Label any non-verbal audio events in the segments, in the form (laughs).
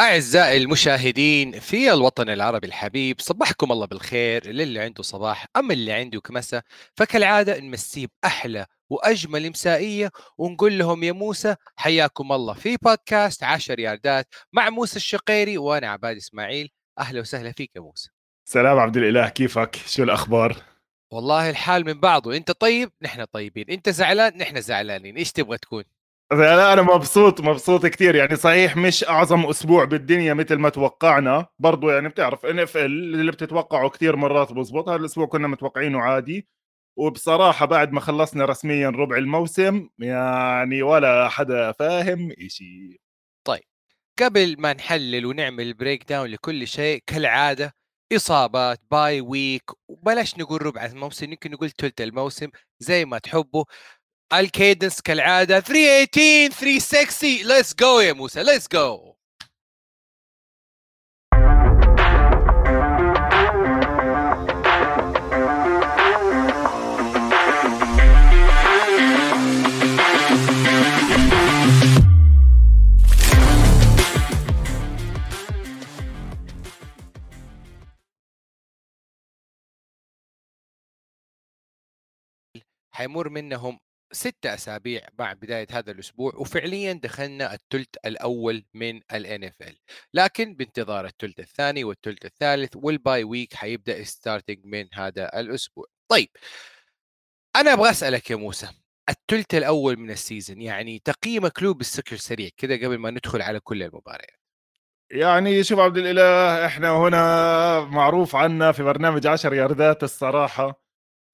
أعزائي المشاهدين في الوطن العربي الحبيب صبحكم الله بالخير للي عنده صباح أما اللي عنده كمسة فكالعادة نمسيه بأحلى وأجمل مسائية ونقول لهم يا موسى حياكم الله في بودكاست عشر ياردات مع موسى الشقيري وأنا عباد إسماعيل. أهلا وسهلا فيك يا موسى. سلام عبد الإله كيفك؟ شو الأخبار؟ والله الحال من بعضه أنت طيب؟ نحن طيبين أنت زعلان؟ نحن زعلانين إيش تبغى تكون؟ لا أنا مبسوط مبسوط كثير يعني صحيح مش أعظم أسبوع بالدنيا مثل ما توقعنا. برضو يعني بتعرف NFL اللي بتتوقعه كثير مرات بزبط. هذا الأسبوع كنا متوقعينه عادي. وبصراحة بعد ما خلصنا رسميا ربع الموسم يعني ولا حدا فاهم إشي. طيب قبل ما نحلل ونعمل breakdown لكل شيء كالعادة إصابات bye week وبلاش نقول ربع الموسم يمكن نقول ثلث الموسم زي ما تحبوا. ال cadence كالعادة. 318 360 let's go يا موسى. let's go حيمر منهم ستة أسابيع مع بداية هذا الأسبوع وفعليا دخلنا الثلث الأول من ال NFL لكن بانتظار الثلث الثاني والثلث الثالث وال bye week حيبدأ starting من هذا الأسبوع. طيب أنا أبغى أسألك يا موسى الثلث الأول من ال season يعني تقييمك له بالسكر سريع كذا قبل ما ندخل على كل المباريات. يعني شوف عبد الإله إحنا هنا معروف عنا في برنامج عشر ياردات الصراحة.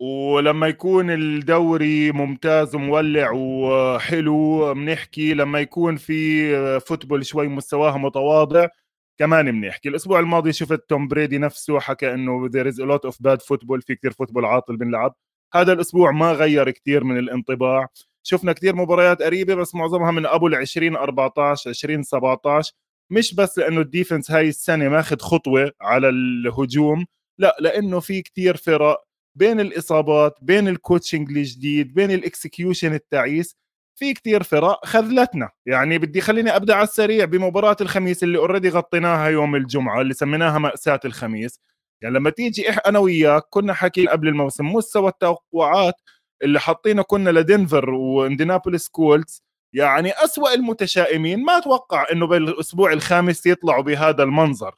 ولما يكون الدوري ممتاز ومولع وحلو بنحكي لما يكون في football شوي مستواها متواضع كمان بنحكي. الأسبوع الماضي شفت توم بريدي نفسه حكى إنه is a lot of bad football في كثير football عاطل بنلعب. هذا الأسبوع ما غير كثير من الانطباع. شفنا كثير مباريات قريبة بس معظمها من أبو ال 20 14 20 17 مش بس لأنه ال defense هاي السنة ماخذ خطوة على الهجوم لا لأنه في كثير فرق بين الإصابات بين ال coaching الجديد بين ال execution التعيس في كتير فرق خذلتنا. يعني بدي خليني أبدأ على السريع بمباراة الخميس اللي already غطيناها يوم الجمعة اللي سميناها مأساة الخميس. يعني لما تيجي أنا وياك كنا حاكيين قبل الموسم مستوى التوقعات اللي حاطينه كنا لدنفر وإندينابوليس كولتس يعني أسوأ المتشائمين ما أتوقع إنه بالأسبوع الخامس يطلعوا بهذا المنظر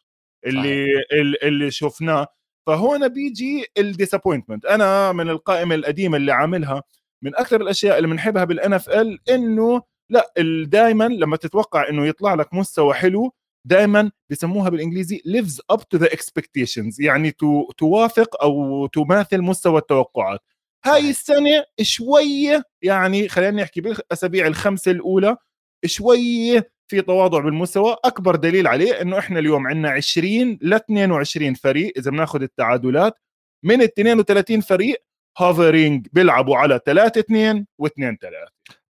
اللي صحيح. اللي شفناه. فهون بيجي ال disappointment أنا من القائمه القديمه اللي عاملها من أكثر الأشياء اللي بنحبها بال NFL إنه لا دائما لما تتوقع إنه يطلع لك مستوى حلو دائما بسموها بالإنجليزي lives up to the expectations يعني تو توافق أو تماثل مستوى التوقعات. هاي السنة شوية يعني خلينا نحكي بالأسابيع الخمسة الأولى شوية في تواضع بالمستوى أكبر دليل عليه إنه إحنا اليوم عندنا 20 ل 22 فريق إذا بناخذ التعادلات من ال 32 فريق هاف رينج بيلعبوا على 3 2 و 2 3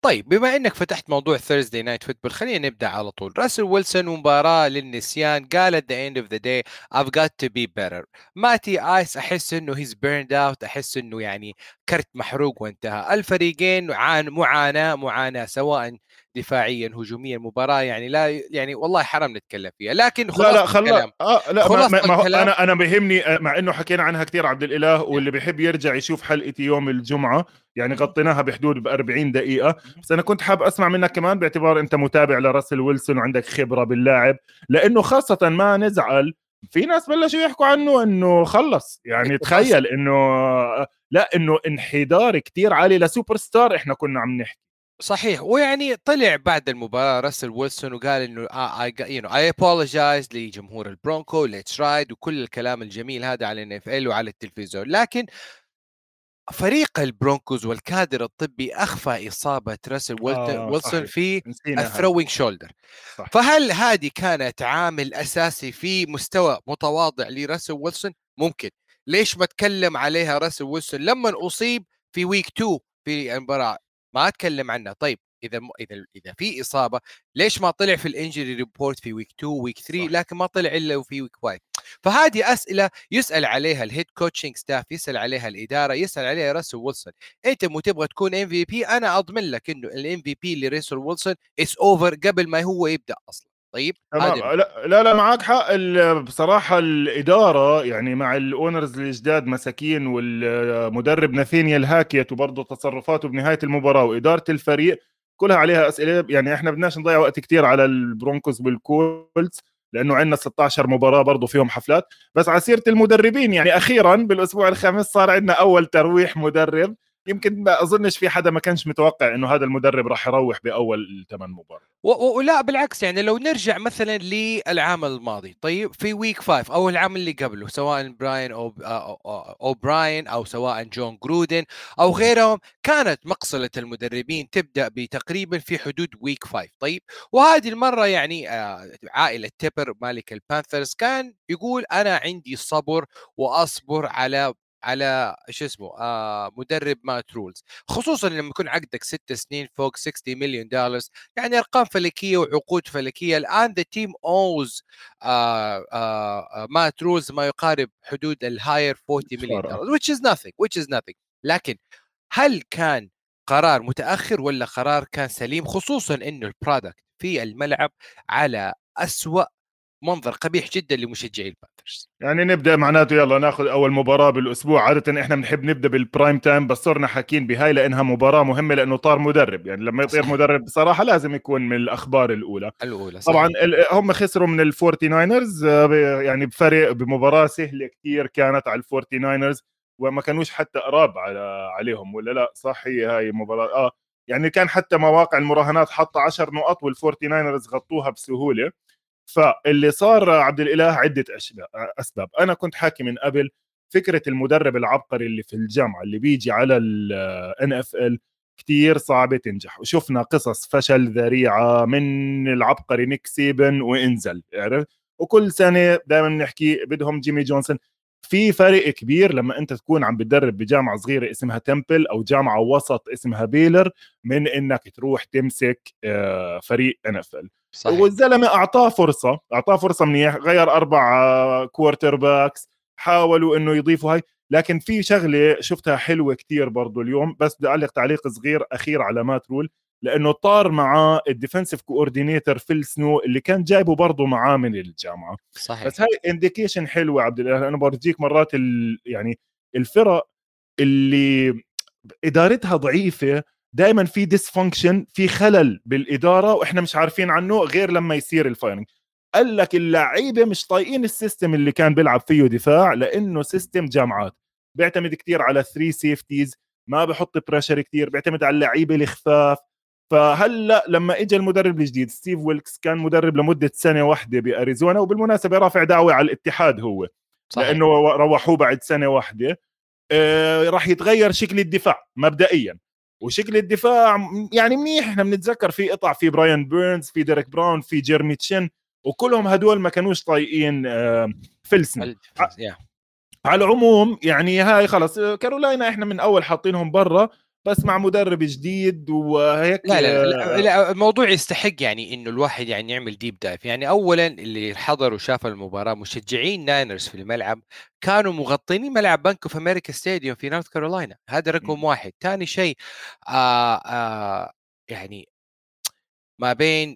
طيب بما إنك فتحت موضوع Thursday Night Football خلينا نبدأ على طول. راسل ويلسون مباراة للنسيان قال at the end of the day I've got to be better. Matty Ice أحس إنه he's burned out أحس إنه يعني كرت محروق وانتهى. الفريقين معاناة معاناة سواء دفاعيا هجوميا مباراة يعني لا يعني والله حرام نتكلم فيها. لكن لا لا خلا آه لا ما ما ما أنا أنا بهمني آه، مع إنه حكينا عنها كثير عبد الإله واللي بيحب يرجع يشوف حلقتي يوم الجمعة يعني غطيناها بحدود ب 40 دقيقه بس أنا كنت حاب أسمع منك كمان باعتبار أنت متابع لراسل ويلسون وعندك خبرة باللاعب لأنه خاصة ما نزعل في ناس بلشوا يحكوا عنه إنه خلص. يعني تخيل إنه آه، لا إنه انحدار كتير عالي لسوبر ستار إحنا كنا عم نحكي. صحيح. ويعني طلع بعد المباراة راسل ويلسون وقال إنه I you know I apologize لجمهور البرونكو let's ride وكل الكلام الجميل هذا على NFL وعلى التلفزيون. لكن فريق البرونكوز والكادر الطبي أخفى إصابة راسل آه ويلسون في ال throwing shoulder فهل هذه كانت عامل أساسي في مستوى متواضع لراسل ويلسون؟ ممكن. ليش ما تكلم عليها راسل ويلسون لما أصيب في week 2 في المباراة؟ ما أتكلم عنها. طيب إذا إذا إذا في إصابة ليش ما طلع في ال injury report في week 2 week 3 لكن ما طلع إلا في week 1 فهذه أسئلة يسأل عليها ال head coaching staff يسأل عليها الإدارة يسأل عليها راسل ويلسون أنت مو تبغى تكون MVP أنا أضمن لك إنه ال MVP لراسل ويلسون is over قبل ما هو يبدأ أصلا. طيب تمام. لا لا, لا معك حق. بصراحة الإدارة يعني مع ال owners الجداد مساكين والمدرب ناثينيال هاكيت وبرضه تصرفاته بنهاية المباراة وإدارة الفريق كلها عليها أسئلة يعني إحنا بدناش نضيع وقت كتير على البرونكوز والكولتس لأنه عندنا 16 مباراة برضه فيهم حفلات. بس على سيرة المدربين يعني أخيرا بالأسبوع الخامس صار عندنا أول ترويح مدرب. يمكن ما أظنش في حدا ما كانش متوقع إنه هذا المدرب راح يروح بأول ثمان مباريات. ولا بالعكس يعني لو نرجع مثلا للعام الماضي طيب في week five أو العام اللي قبله سواء براين أو أو براين أو سواء جون جرودن أو غيرهم كانت مقصله المدربين تبدأ بتقريبا في حدود week five طيب. وهذه المرة يعني آه، عائلة تيبر مالك البانثرز كان يقول أنا عندي صبر وأصبر على على شو اسمه آه مدرب مات رول. خصوصا لما يكون عقدك ست سنين فوق 60 مليون دولار يعني أرقام فلكية وعقود فلكية. الآن the team owes مات رول ما يقارب حدود ال higher 40 مليون دولار which is nothing which is nothing. لكن هل كان قرار متأخر ولا قرار كان سليم؟ خصوصا إنه ال product في الملعب على أسوأ منظر قبيح جدا لمشجعي البانثرز يعني نبدأ معناته يلا ناخذ أول مباراة بالأسبوع. عادة إحنا بنحب نبدأ بال prime time بس صرنا حاكين بهاي لأنها مباراة مهمة لأنه طار مدرب. يعني لما يطير صحيح. مدرب بصراحة لازم يكون من الأخبار الأولى. الأولى صحيح. طبعا هم خسروا من الفورتي ناينرز آه، يعني بفرق بمباراة سهلة كثير كانت على الفورتي ناينرز وما كانوش حتى قراب على عليهم. ولا لا؟ صح هي هاي المباراة. آه يعني كان حتى مواقع المراهنات حاطة 10 نقط والفورتي ناينرز غطوها بسهولة. فاللي صار عبد الإله عدة أسباب. أنا كنت حاكي من قبل فكرة المدرب العبقري اللي في الجامعة اللي بيجي على ال NFL كثير صعبة تنجح. وشفنا قصص فشل ذريعة من العبقري نيك سيبن وانزل عرفت؟ وكل سنة دائما بنحكي بدهم جيمي جونسون. في فرق كبير لما أنت تكون عم بتدرب بجامعة صغيرة اسمها تمبل أو جامعة وسط اسمها بيلور من إنك تروح تمسك آه، فريق ال صحيح. والزلمة أعطاه فرصة أعطاه فرصة منيح غير أربع quarterbacks حاولوا إنه يضيفوا هاي. لكن في شغلة شفتها حلوة كتير برضو اليوم بس بدي أعلق تعليق صغير أخير على مات رول لأنه طار معاه ال defensive coordinator فيل سنو اللي كان جايبه برضه معاه من الجامعة. صحيح. بس هاي indication حلوة عبد الأله أنا برجيك مرات ال... يعني الفرق اللي إدارتها ضعيفة دائما في dysfunction في خلل بالإدارة وإحنا مش عارفين عنه غير لما يصير ال firing قال لك اللعيبة مش طايقين ال system اللي كان بيلعب فيه دفاع لأنه system جامعات. بيعتمد كثير على 3 safeties ما بحط pressure كثير بيعتمد على اللعيبة الخفاف. فهلأ لما اجى المدرب الجديد ستيف ويلكس كان مدرب لمدة سنة واحدة بأريزونا وبالمناسبة رافع دعوة على الاتحاد هو صحيح. لأنه روحوه بعد سنة واحدة. آه راح يتغير شكل الدفاع مبدئيا. وشكل الدفاع يعني منيح. إحنا بنتذكر في قطع في براين بيرنز في ديريك براون في جيرمي تشين وكلهم هدول ما كانوش طايقين آه فيل سنو على العموم يعني هاي خلص كارولاينا إحنا من أول حاطينهم برا. بس مع مدرب جديد وهيك لا لا, لا, لا الموضوع يستحق يعني إنه الواحد يعني يعمل deep dive يعني اولا اللي حضر وشاف المباراة مشجعين ناينرز في الملعب كانوا مغطين ملعب Bank of America Stadium في نورث كارولاينا هذا رقم واحد. ثاني شيء آه آه يعني ما بين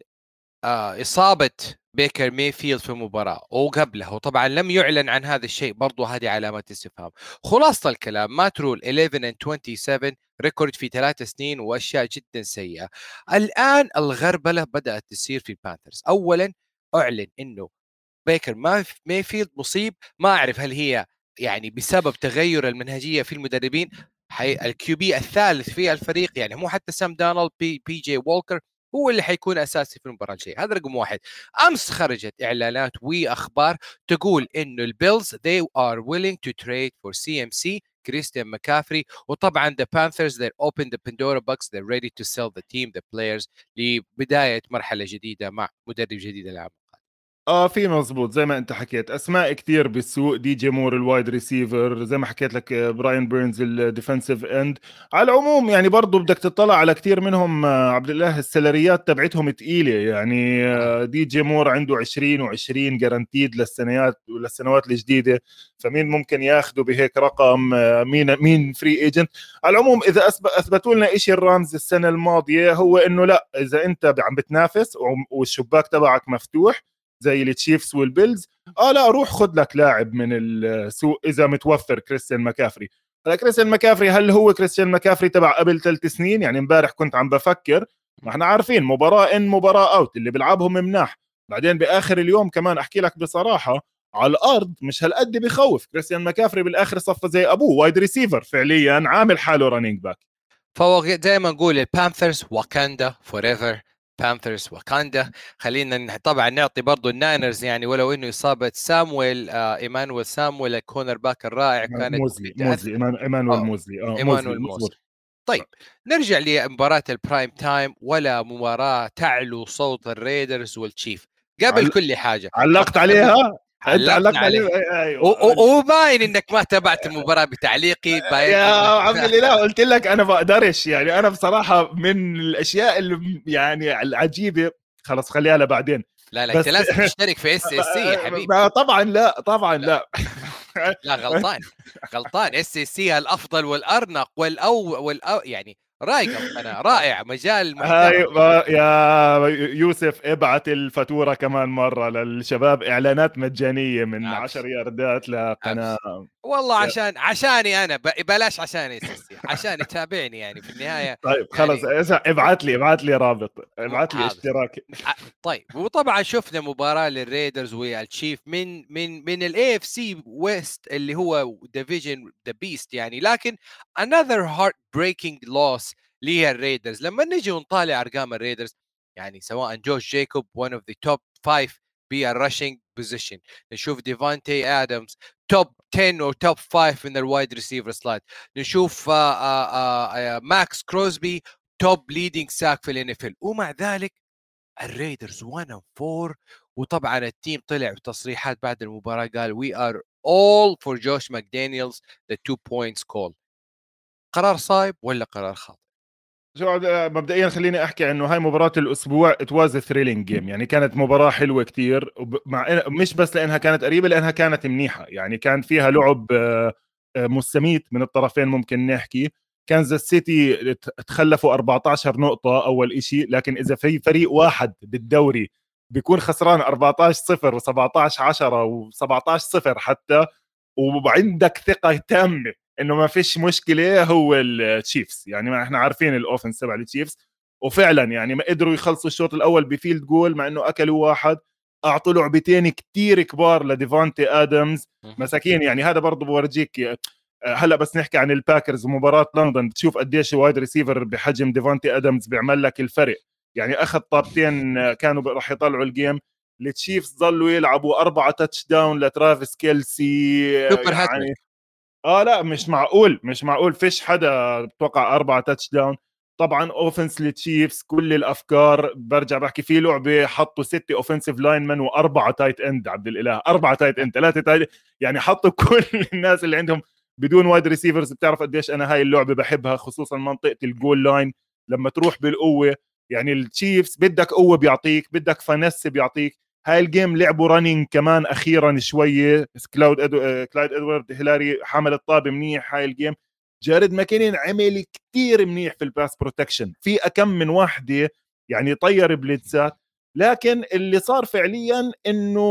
آه إصابة بيكر ميفيلد في المباراة وقبلها وطبعا لم يعلن عن هذا الشيء برضو هذه علامة استفهام. خلاصة الكلام مات رول 11 and 27 record في ثلاث سنين وأشياء جدا سيئة. الآن الغربلة بدأت تصير في البانثرز اولا أعلن إنه بيكر مايفيلد مصيب. ما أعرف هل هي يعني بسبب تغير المنهجية في المدربين. حي ال QB الثالث في الفريق يعني مو حتى سام دارنولد بي, بي جي وولكر هو اللي حيكون أساسي في المباراة الجاية. هذا رقم واحد. أمس خرجت إعلانات واخبار تقول إنه البيلز they are willing to trade for CMC كريستيان ماكافري وطبعا ذا بانثرز they're open the Pandora box they're ready to sell the team the players لبداية مرحلة جديدة مع مدرب جديد العام آه في مزبوط. زي ما انت حكيت أسماء كثير بالسوق. دي جي مور ال wide receiver زي ما حكيت لك آه، براين بيرنز ال defensive end على العموم يعني برضه بدك تطلع على كثير منهم آه، عبد الاله ال salaries تبعتهم ثقيله يعني آه، دي جي مور عنده 20 و20 guaranteed للسنوات وللسنوات الجديدة. فمين ممكن ياخذه بهيك رقم؟ مين مين free agent على العموم إذا أثبتوا لنا شيء الرامز السنة الماضية هو إنه لا إذا أنت عم بتنافس والشباك تبعك مفتوح زي التشيفز والبيلز آه لا روح خذ لك لاعب من السوق إذا متوفر كريستيان مكافري هلا كريستيان مكافري هل هو كريستيان مكافري تبع قبل ثلاث سنين؟ يعني امبارح كنت عم بفكر. ما إحنا عارفين مباراة in مباراة out اللي بيلعبهم مناح. بعدين بآخر اليوم كمان أحكي لك بصراحة على الأرض مش هالقد بخوف. كريستيان مكافري بالآخر صفى زي أبوه wide receiver فعليا عامل حاله running back فهو زي ما نقول البانثرز Wakanda forever بانثرز واكاندا خلينا طبعا نعطي برضو الناينرز يعني ولو إنه إصابة سامويل آه إيمانويل سامويل ال cornerback الرائع كانت موزلي موزلي إيمانويل موزلي آه إيمانويل موزلي طيب نرجع لمباراة ال prime time ولا مباراة تعلو صوت الريدرز والتشيف قبل عل... كل حاجة علقت عليها؟ انت علقت عليه؟ وباين انك ما تابعت المباراة بتعليقي باين يا عبد الاله قلت لك أنا بقدرش. يعني أنا بصراحة من الأشياء اللي يعني العجيبة خلص خليها لبعدين. لا لا أنت لازم (laughs) تشترك في SSC يا حبيبي. طبعا لا طبعا لا. لا. غلطان. (laughs) غلطان. SSC الأفضل والأرنق والاو والأو يعني رايق أنا رائع مجال هاي يا يوسف ابعت الفاتورة كمان مرة للشباب إعلانات مجانية من 10 ياردات لقناة. والله عشان عشاني أنا بلاش عشاني عشان يتابعني يعني في النهاية. طيب خلص يعني... ابعت لي ابعت لي رابط ابعت لي اشتراك. طيب وطبعا شفنا مباراة للريدرز والتشيف من من من ال AFC West اللي هو division the best يعني لكن another heart breaking loss للريدرز لما نجي ونطالع أرقام الريدرز يعني سواء جوش جيكوب one of the top five بال rushing position نشوف ديفانتي ادمز top 10 أو top 5 من ال wide receiver سلايد نشوف ماكس كروزبي top leading sack في الان ومع ذلك الريدرز 1 and 4 وطبعا ال team طلع بتصريحات بعد المباراة قال we are all for جوش ماكدانيلز the two points call قرار صايب ولا قرار خاطئ؟ شو مبدئيا خليني أحكي إنه هاي مباراة الأسبوع it was thrilling game يعني كانت مباراة حلوة كتير مع مش بس لأنها كانت قريبة لأنها كانت منيحة. يعني كان فيها لعب آه، آه، مستميت من الطرفين ممكن نحكي. كانزاس سيتي تخلفوا 14 نقطة أول إشي لكن إذا في فريق واحد بالدوري بيكون خسران 14 0 و17 10 و17 0 حتى وعندك ثقة تامة إنه ما فيش مشكلة هو التشيفز يعني ما إحنا عارفين ال offense تبع التشيفز وفعلا يعني ما قدروا يخلصوا الشوط الأول ب field goal مع إنه أكلوا واحد. أعطوا لعبتين كتير كبار لديفانتي آدمز. مساكين يعني هذا برضه بورجيك. هلأ بس نحكي عن الباكرز ومباراة لندن. بتشوف قديش wide receiver بحجم ديفانتي آدمز بيعمل لك الفرق. يعني أخذ طابتين كانوا راح يطلعوا ال game التشيفز ظلوا يلعبوا أربعة touchdown لترافيس كيلسي. سوبر يعني آه لا مش معقول مش معقول. فيش حدا بتوقع أربعة touchdown طبعا offense للتشيفز كل الأفكار برجع بحكي في لعبة حطوا ستة offensive lineman وأربعة tight end عبد الإله. أربعة tight end ثلاثة tight يعني حطوا (laughs) كل الناس اللي عندهم بدون wide receivers بتعرف قديش أنا هاي اللعبة بحبها خصوصا منطقة ال goal line لما تروح بالقوة يعني التشيفز بدك قوة بيعطيك بدك finesse بيعطيك. هاي ال game لعبوا running كمان أخيرا شوية كلاود أدو... آه، كلايد إدواردز هيلير حمل الطابة منيح هاي ال game جيريك ماكينون عمل كتير منيح في ال pass protection في أكم من واحدة يعني طير blitz ات لكن اللي صار فعليا إنه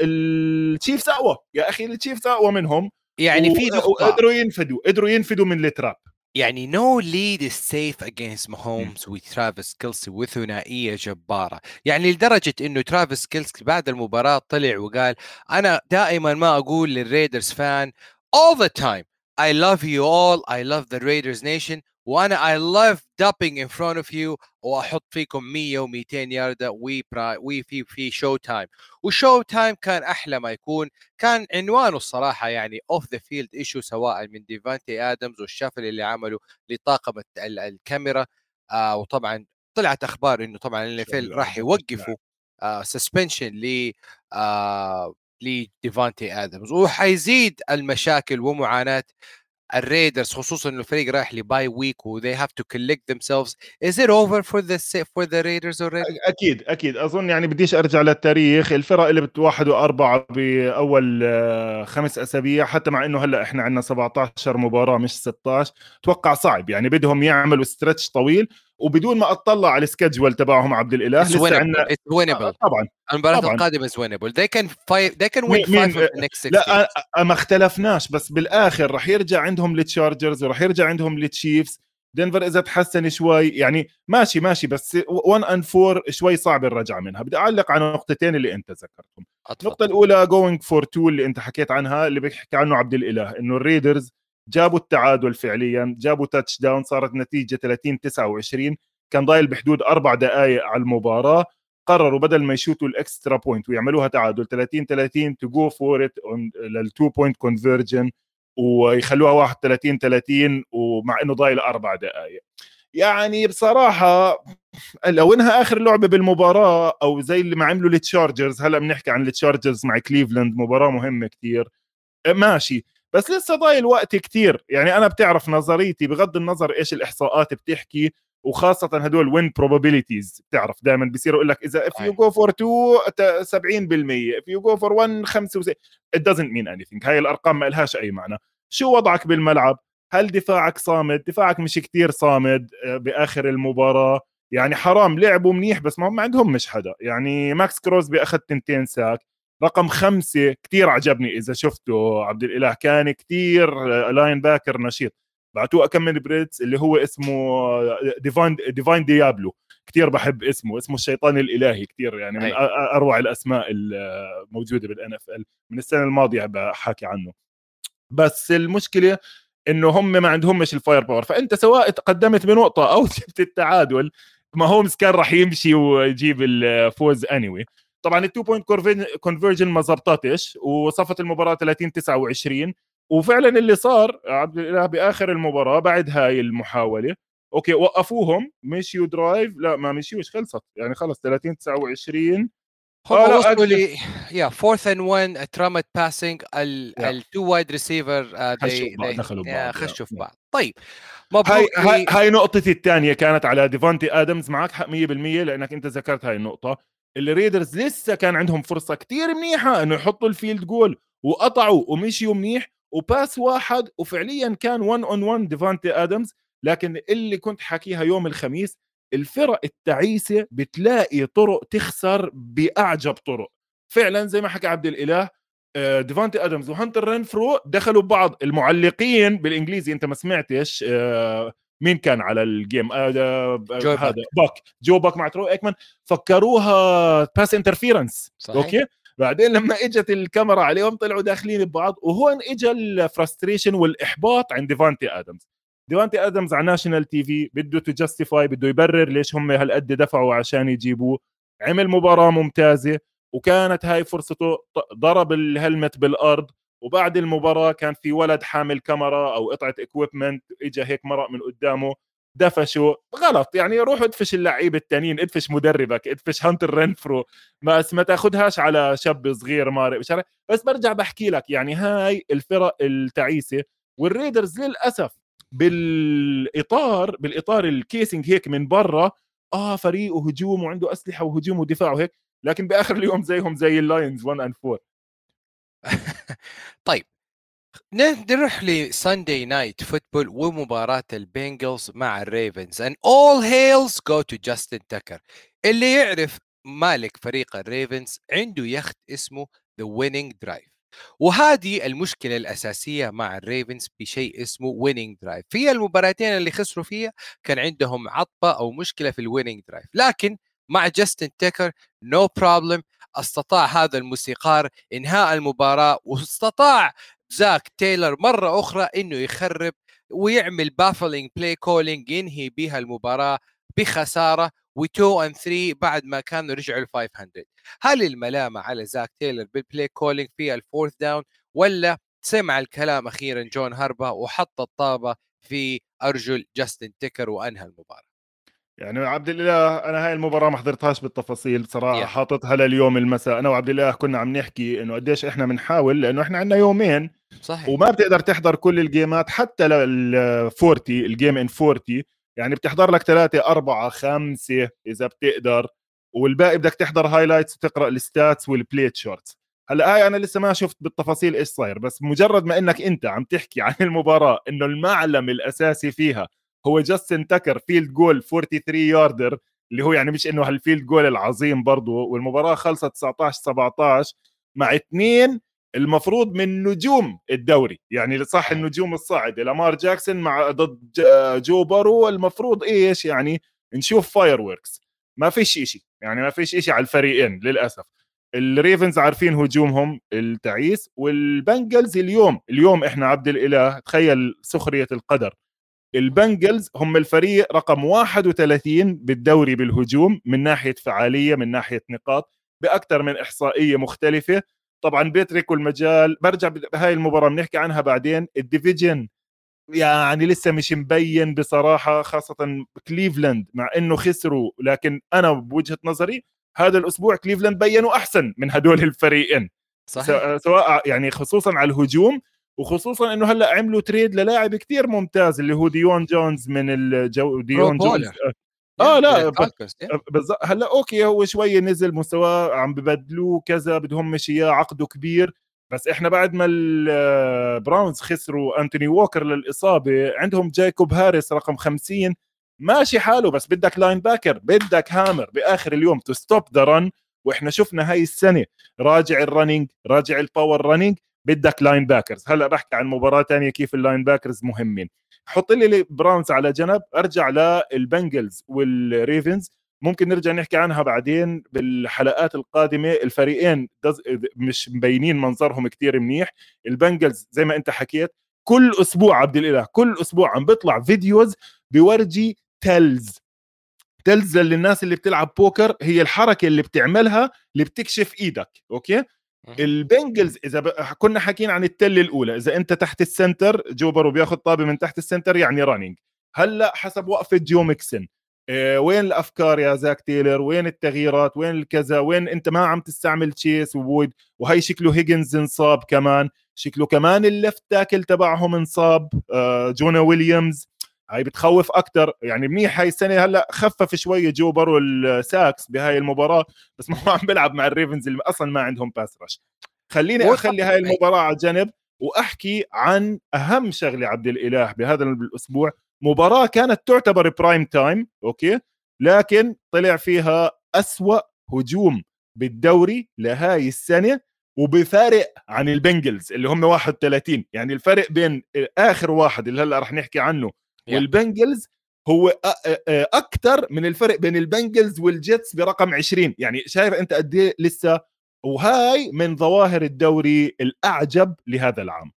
التشيفز أقوى. يا أخي التشيفز أقوى منهم. يعني في نقطة. قدروا ينفدوا. قدروا ينفدوا من التراب يعني no lead safe against ماهومز وترافيس كيلسي وثنائيه جبارة. يعني لدرجة إنه ترافيس كيلسي بعد المباراة طلع وقال أنا دائما ما أقول للريدرز fan all the time I love you all I love the Raiders nation وأنا I love dumping in front of you وأحط فيكم 100 و200 ياردة وي وي في في show time وال show time كان أحلى ما يكون كان عنوانه الصراحة يعني off the field issue سواء من ديفانتي ادمز وال shove اللي عمله لطاقم الكاميرا. آه وطبعا طلعت أخبار إنه طبعا ال NFL راح يوقفوا suspension ل لديفانتي ادمز وحيزيد المشاكل ومعاناة الريدرز خصوصا إنه الفريق رايح ل bye week و they have to collect themselves. Is it over for the for the Raiders already أكيد أكيد. أظن يعني بديش أرجع للتاريخ. الفرق اللي بواحد وأربعة بأول آه، خمس أسابيع حتى مع إنه هلأ إحنا عندنا 17 مباراة مش 16 أتوقع صعب. يعني بدهم يعملوا stretch طويل. وبدون ما اطلع على ال schedule تبعهم عبد الإله لسه عندنا آه طبعا. المباراة القادمة is winnable they can fight they can win five of the next لا ما اختلفناش بس بالآخر رح يرجع عندهم التشارجرز ورح يرجع عندهم التشيفز دنفر إذا تحسن شوي يعني ماشي ماشي بس 1 and 4 شوي صعب الرجعة منها. بدي أعلق على النقطتين اللي أنت ذكرتهم. النقطة الأولى going for 2 اللي أنت حكيت عنها اللي بيحكي عنه عبد الإله إنه الريدرز جابوا التعادل فعليا جابوا touchdown صارت نتيجة 30 29 كان ضايل بحدود أربع دقائق على المباراة. قرروا بدل ما يشوتوا ال extra point ويعملوها تعادل 30 30 to go for it لل two point conversion ويخلوها 31 30 ومع إنه ضايل أربع دقائق يعني بصراحة لو إنها آخر لعبة بالمباراة أو زي اللي ما عملوا التشارجرز هلأ بنحكي عن التشارجرز مع كليفلاند مباراة مهمة كتير. ماشي. بس لسه ضايل وقت كتير. يعني أنا بتعرف نظريتي بغض النظر إيش الإحصاءات بتحكي وخاصة هدول وين probabilities بتعرف. دائما بيصيروا يقول لك إذا if you go for 2 70% if you go for 1 65 it doesn't mean anything. هاي الأرقام ما لهاش أي معنى. شو وضعك بالملعب؟ هل دفاعك صامد؟ دفاعك مش كتير صامد آه، بآخر المباراة؟ يعني حرام لعبوا منيح بس ما هم عندهم مش حدا. يعني ماكس كروزبي أخذ تنتين ساك. رقم خمسة كتير عجبني إذا شفته عبد الإله. كان كتير linebacker نشيط. بعتوه كم من blitz اللي هو اسمه ديفاين ديفاين ديابلو كثير بحب اسمه. اسمه الشيطان الإلهي كثير يعني من أروع الأسماء الموجوده بال NFL من السنة الماضية بحكي عنه. بس المشكلة إنه هم ما عندهمش ال fire power فأنت سواء تقدمت بنقطة أو (laughs) جبت التعادل ماهومز كان راح يمشي ويجيب الفوز any anyway. طبعا ال two point conversion ما زبطتش وصفت المباراة 30 29 وفعلا اللي صار عبد الإله بآخر المباراة بعد هاي المحاولة okay وقفوهم مشيوا drive لا ما مشيوش خلصت يعني خلص 30 29 هم آه وصلوا لي يا fourth and 1 ترامت passing ال two wide receiver خشوا في بعض. طيب هاي, هاي, هاي نقطتي الثانية كانت على ديفونتي آدمز معك حق 100% لأنك أنت ذكرت هاي النقطة. الريدرز لسه كان عندهم فرصة كتير منيحة إنه يحطوا ال field goal وقطعوا ومشيوا منيح و pass واحد وفعليا كان 1 on 1 ديفانتي ادمز لكن اللي كنت حكيها يوم الخميس الفرق التعيسة بتلاقي طرق تخسر بأعجب طرق. فعلا زي ما حكى عبد الإله ديفانتي ادمز وهانتر رينفرو دخلوا ببعض المعلقين بالإنجليزي أنت ما سمعتش آه، مين كان على ال game؟ آه هذا باك. جو باك مع تروي إيكمان. فكروها pass interference okay؟ بعدين لما إجت الكاميرا عليهم طلعوا داخلين ببعض وهون اجى ال frustration والإحباط عند ديفانتي آدمز. ديفانتي آدمز على national TV بده justify بده يبرر ليش هم هالقد دفعوا عشان يجيبوه. عمل مباراة ممتازة وكانت هاي فرصته ضرب ال helmet بالأرض وبعد المباراة كان في ولد حامل كاميرا أو قطعة equipment اجى هيك مرق من قدامه دفشوا غلط. يعني روح ادفش اللعيبه التانيين ادفش مدربك ادفش هانتر رينفرو. بس ما تاخذهاش على شاب صغير مارق بشارع. بس برجع بحكي لك يعني هاي الفرق التعيسة والريدرز للأسف بالإطار بالإطار ال casing هيك من برا آه فريق وهجوم وعنده أسلحة وهجوم ودفاع وهيك لكن بآخر اليوم زيهم زي اللاينز 1 and 4 (laughs) طيب نروح ل Sunday Night Football ومباراة البنجلز مع الريفنز. And all hails go to Justin Tucker. اللي يعرف مالك فريق الريفنز عنده يخت اسمه The Winning Drive. وهذه المشكلة الأساسية مع الريفنز بشيء اسمه winning drive في المباراتين اللي خسروا فيها كان عندهم عطبة أو مشكلة في ال winning drive لكن مع جاستن تيكر no no problem أستطاع هذا الموسيقار إنهاء المباراة واستطاع زاك تايلر مرة أخرى إنه يخرب ويعمل baffling play calling ينهي بها المباراة بخسارة و2 and 3 بعد ما كانوا رجعوا ل 500 هل الملامة على زاك تايلر بال play calling في ال fourth down ولا سمع الكلام أخيرا جون هاربو وحط الطابة في أرجل جاستن تيكر وأنهى المباراة؟ يعني عبد الإله أنا هاي المباراة ما حضرتهاش بالتفاصيل بصراحة yeah. حاططها لليوم المساء. أنا وعبد الإله كنا عم نحكي إنه قديش إحنا بنحاول لأنه إحنا عندنا يومين صحيح. وما بتقدر تحضر كل الجيمات حتى لل 40 ال game in 40 يعني بتحضر لك ثلاثة أربعة خمسة إذا بتقدر والباقي بدك تحضر highlights وتقرأ ال stats وال play charts هلأ هاي أنا لسه ما شفت بالتفاصيل إيش صاير بس مجرد ما إنك أنت عم تحكي عن المباراة إنه المعلم الأساسي فيها هو جاستن تكر field goal 43 yarder اللي هو يعني مش إنه هال field goal العظيم برضه والمباراة خلصت 19 17 مع اثنين المفروض من نجوم الدوري يعني صح النجوم الصاعده لامار جاكسون مع ضد جو بورو المفروض إيش يعني؟ نشوف fireworks ما فيش شيء يعني ما فيش شيء على الفريقين للأسف. الريفنز عارفين هجومهم التعيس والبنجلز اليوم اليوم إحنا عبد الإله تخيل سخرية القدر. البنجلز هم الفريق رقم 31 بالدوري بالهجوم من ناحية فعالية من ناحية نقاط بأكثر من إحصائية مختلفة. طبعا بيتركوا المجال برجع بهاي المباراة بنحكي عنها بعدين ال division يعني لسه مش مبين بصراحة خاصة كليفلاند مع إنه خسروا لكن أنا بوجهة نظري هذا الأسبوع كليفلاند بينوا أحسن من هدول الفريقين. صحيح. سواء يعني خصوصا على الهجوم. وخصوصا إنه هلأ عملوا trade للاعب كثير ممتاز اللي هو ديون جونز من الجو ديون جونز. آه لا بالضبط هلأ أوكي هو شوي نزل مستواه عم ببدلوه كذا بدهم مش اياه عقده كبير. بس إحنا بعد ما البراونز خسروا انتوني ووكر للإصابة عندهم جايكوب هاريس رقم 50 ماشي حاله بس بدك linebacker بدك hammer بآخر اليوم to stop the run وإحنا شفنا هاي السنة راجع ال running راجع ال power running بدك linebackers هلأ بحكي عن مباراة ثانية كيف ال linebackers مهمين. حط لي البراونز على جنب أرجع للبنجلز والريفنز ممكن نرجع نحكي عنها بعدين بالحلقات القادمة. الفريقين مش مبينين منظرهم كتير منيح. البنجلز زي ما أنت حكيت كل أسبوع عبد الإله كل أسبوع عم بيطلع videos بورجي tells tells للناس اللي بتلعب بوكر هي الحركة اللي بتعملها اللي بتكشف إيدك أوكي؟ البنجلز إذا ب... كنا حاكيين عن ال tell الأولى إذا أنت تحت ال center جو بورو بياخذ طابة من تحت ال center يعني running هلأ حسب وقفة جو ميكسن إيه وين الأفكار يا زاك تيلر؟ وين التغييرات؟ وين الكذا؟ وين أنت ما عم تستعمل تشيس ووود وهي شكله هيجنز انصاب كمان. شكله كمان ال left tackle تبعهم انصاب آه جونا ويليامز. هاي بتخوف أكثر يعني منيح هاي السنة هلأ خفف شوية جو بورو ال sacks بهاي المباراة بس (laughs) ما هو عم بيلعب مع الريفنز اللي أصلا ما عندهم pass rush خليني أخلي هاي المباراة على جنب وأحكي عن أهم شغلة عبد الإله بهذا الأسبوع مباراة كانت تعتبر prime time أوكي؟ لكن طلع فيها أسوأ هجوم بالدوري لهاي السنة وبفارق عن البنجلز اللي هم 31 يعني الفرق بين آخر واحد اللي هلأ رح نحكي عنه yeah. والبنجلز هو أكثر من الفرق بين البنجلز والجيتس برقم 20 يعني شايف أنت قد إيه لسه وهاي من ظواهر الدوري الأعجب لهذا العام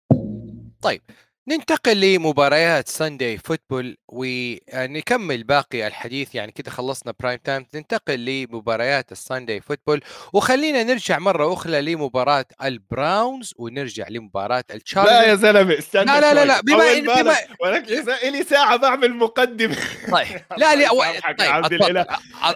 طيب ننتقل لمباريات Sunday football ونكمل باقي الحديث. يعني كده خلصنا prime time ننتقل لمباريات ال Sunday football وخلينا نرجع مرة أخرى لمباراة البراونز ونرجع لمباراة التشارجرز لا يا زلمة استنى لا لا لا, لا بما إن بما ولكن لي ساعة بعمل مقدمة. طيب. (laughs) لا لا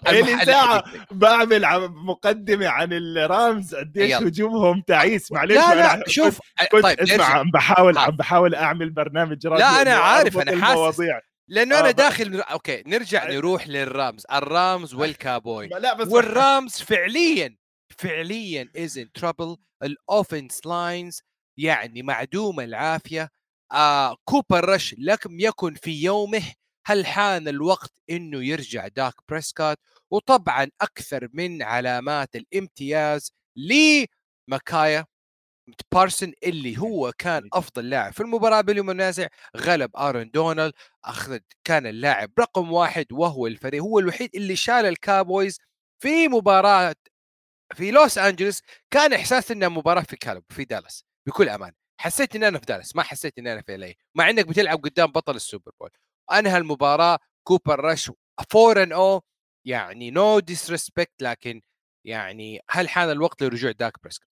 طيب لي ساعة بعمل مقدمة عن الرامز. قديش هجومهم تعيس؟ معلش لا لا شوف طيب اسمع عم بحاول عم بحاول أعمل اعمل برنامج راديو لا أنا عارف أنا حاسس لأنه أنا آه داخل أوكي نرجع نروح للرامز. الرامز والكابوي. لا بس والرامز فعليا فعليا is in trouble ال offensive lines يعني معدوم العافية. آه كوبر رش لم يكن في يومه. هل حان الوقت إنه يرجع داك بريسكوت؟ وطبعا أكثر من علامات الامتياز لميكا. بارسون اللي هو كان أفضل لاعب في المباراة بلا منازع غلب آرون دونالد أخذ كان اللاعب رقم واحد وهو الفريق هو الوحيد اللي شال الكابويز في مباراة في لوس أنجلوس كان إحساس انها مباراة في كالب في دالاس بكل أمان. حسيت إن أنا في دالاس ما حسيت إن أنا في LA مع إنك بتلعب قدام بطل السوبر بول. أنهى المباراة كوبر رش 4 and O يعني no no disrespect لكن يعني هل حان الوقت لرجوع داك بريسكوت؟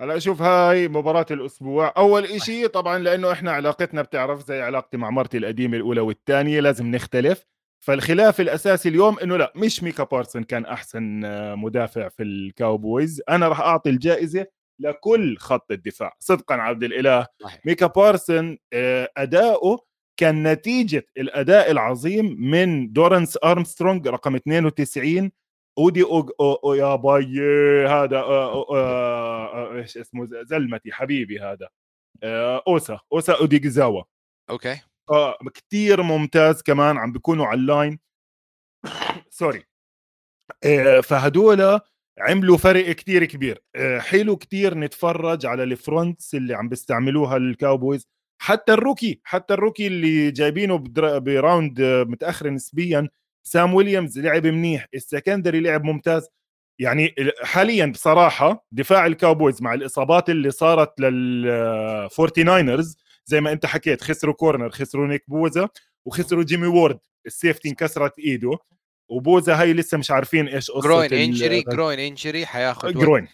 هلا شوف هاي مباراة الأسبوع. أول إشي طبعا لأنه إحنا علاقتنا بتعرف زي علاقتي مع مرتي القديمة الأولى والثانية لازم نختلف. فالخلاف الأساسي اليوم إنه لا مش ميكا بارسون كان أحسن مدافع في الكاوبويز. أنا راح أعطي الجائزة لكل خط الدفاع. صدقا عبد صحيح. ميكا بارسون أداؤه كان نتيجة الأداء العظيم من دورانس أرمسترونج رقم 92 اودي أو أو أو يا باي هذا إيش اسمه زلمتي حبيبي هذا. أوسا أوسا أوديجزاوا. okay. آه كثير ممتاز كمان عم بيكونوا على ال line. sorry آه فهدول عملوا فرق كتير كبير. آه حلو كتير نتفرج على ال fronts اللي عم بيستعملوها ال Cowboys. حتى ال rookie حتى ال rookie اللي جايبينه ب round متأخر نسبيا سام ويليامز لعب منيح ال secondary لعب ممتاز. يعني حاليا بصراحة دفاع ال Cowboys مع الإصابات اللي صارت لل Forty Niners زي ما أنت حكيت خسروا corner خسروا نيك بوزا وخسروا جيمي وورد. ال safety انكسرت إيده وبوزا هاي لسه مش عارفين إيش قصة groin انجري جروين انجري حياخذ جروين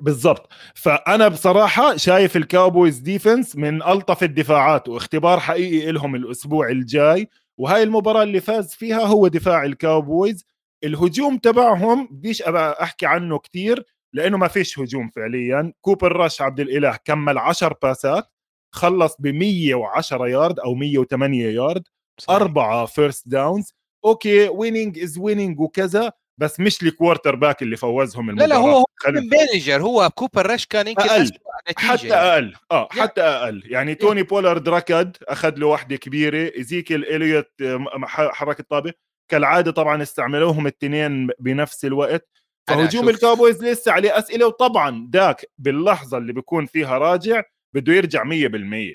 بالضبط. فأنا بصراحة شايف ال Cowboys defense من ألطف الدفاعات واختبار حقيقي لهم الأسبوع الجاي. وهاي المباراة اللي فاز فيها هو دفاع ال Cowboys. الهجوم تبعهم بديش أحكي عنه كتير لأنه ما فيش هجوم فعليا. كوبر راش عبد الإله كمل 10 باسات خلص ب 110 يارد أو 108 يارد صحيح. أربعة first downs okay winning is winning وكذا. بس مش ال quarterback اللي فوزهم المباراه لا لا هو manager هو كوبر راش كان يمكن أقل. حتى أقل. آه حتى أقل. يعني توني بولارد ركض أخذ له واحدة كبيرة. ايزيكيل إليوت حرك الطابه كالعادة طبعا استعملوهم الاثنين بنفس الوقت. فهجوم ال Cowboys لسه عليه أسئلة وطبعا داك باللحظة اللي بيكون فيها راجع بده يرجع 100%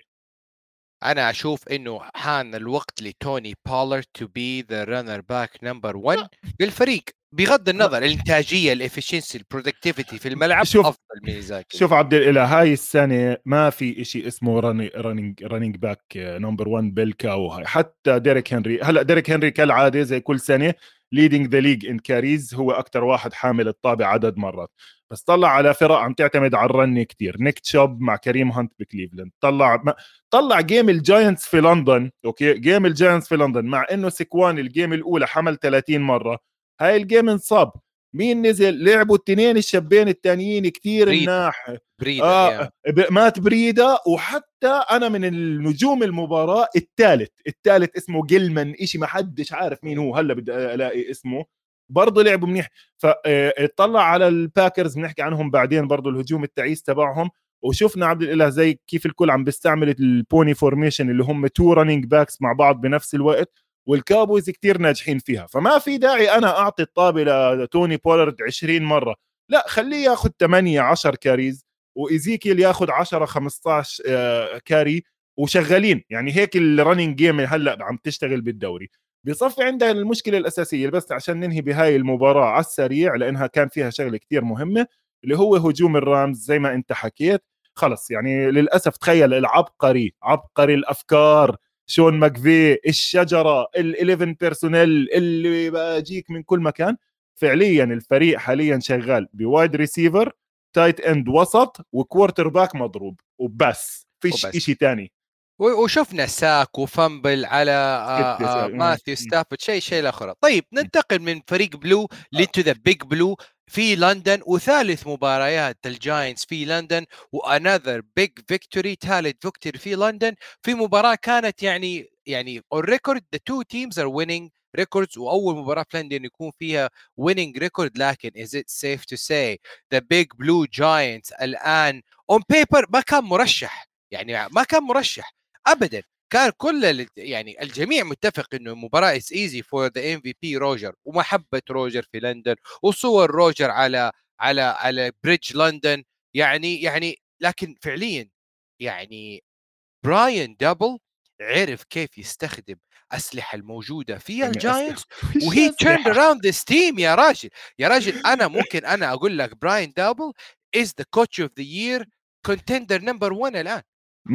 أنا أشوف إنه حان الوقت لتوني بولارد to be the running back number 1 للفريق. بغض النظر الإنتاجية ال efficiency ال productivity في الملعب شوف أفضل من زيك شوف عبد الاله هاي السنة ما في شيء اسمه running running back number 1 بال Cow هاي. حتى ديريك هنري هلا ديريك هنري كالعادة زي كل سنة leading the league in carries هو أكثر واحد حامل الطابة عدد مرات. بس طلع على فرق عم تعتمد على ال run كتير. نيك تشوب مع كريم هانت بكليفلاند. طلع ما طلع game ال Giants في لندن okay؟ game ال Giants في لندن مع إنه سكوان ال game الأولى حمل 30 مرة. هاي ال game انصاب. مين نزل؟ لعبوا التنين الشابين الثانيين كثير مناح. بريدة آه مات بريدة وحتى أنا من النجوم المباراة الثالث الثالث اسمه جيلمان إشي ما حدش عارف مين هو. هلأ بدي ألاقي اسمه. برضه لعبوا منيح. فاطلع آه، على ال Packers بنحكي عنهم بعدين برضه الهجوم التعيس تبعهم. وشفنا عبد الإله زي كيف الكل عم بيستعمل ال pony formation اللي هم two running backs مع بعض بنفس الوقت. وال Cowboys كتير ناجحين فيها. فما في داعي أنا أعطي الطابه لتوني بولارد 20 مرة. لا خليه ياخذ 8 10 carries وإيزيكيل ياخذ 10 15 carry وشغالين. يعني هيك ال running game هلأ عم تشتغل بالدوري. بصفي عندنا المشكلة الأساسية بس عشان ننهي بهاي المباراة على السريع لأنها كان فيها شغلة كتير مهمة اللي هو هجوم ال Rams زي ما أنت حكيت. خلص يعني للأسف تخيل العبقري عبقري الأفكار شون ماكفي الشجرة ال11 personnel اللي باجيك من كل مكان. فعليا الفريق حاليا شغال ب wide receiver tight end وسط و quarterback مضروب. وبس. فيش شيء ثاني وشفنا sack و fumble على آه آه ماثيو ستافورد. شيء شيء الآخر طيب ننتقل من فريق blue ل to the Big Blue. في لندن وثالث مباريات ال Giants في لندن و another big victory ثالث victory في لندن. في مباراة كانت يعني يعني on record the two teams are winning records وأول مباراة في لندن يكون فيها winning record لكن is it safe to say the Big Blue Giants الآن on paper ما كان مرشح. يعني ما كان مرشح ابدا. كان كل يعني الجميع متفق إنه المباراة is easy for the MVP روجر ومحبة روجر في لندن وصور روجر على على على bridge لندن يعني يعني لكن فعليا يعني براين دبل عرف كيف يستخدم أسلحة الموجودة في ال Giants (laughs) وهي turned around this team يا راجل يا راجل أنا ممكن أنا أقول لك براين دابل is the coach of the year contender number 1 الآن. 100%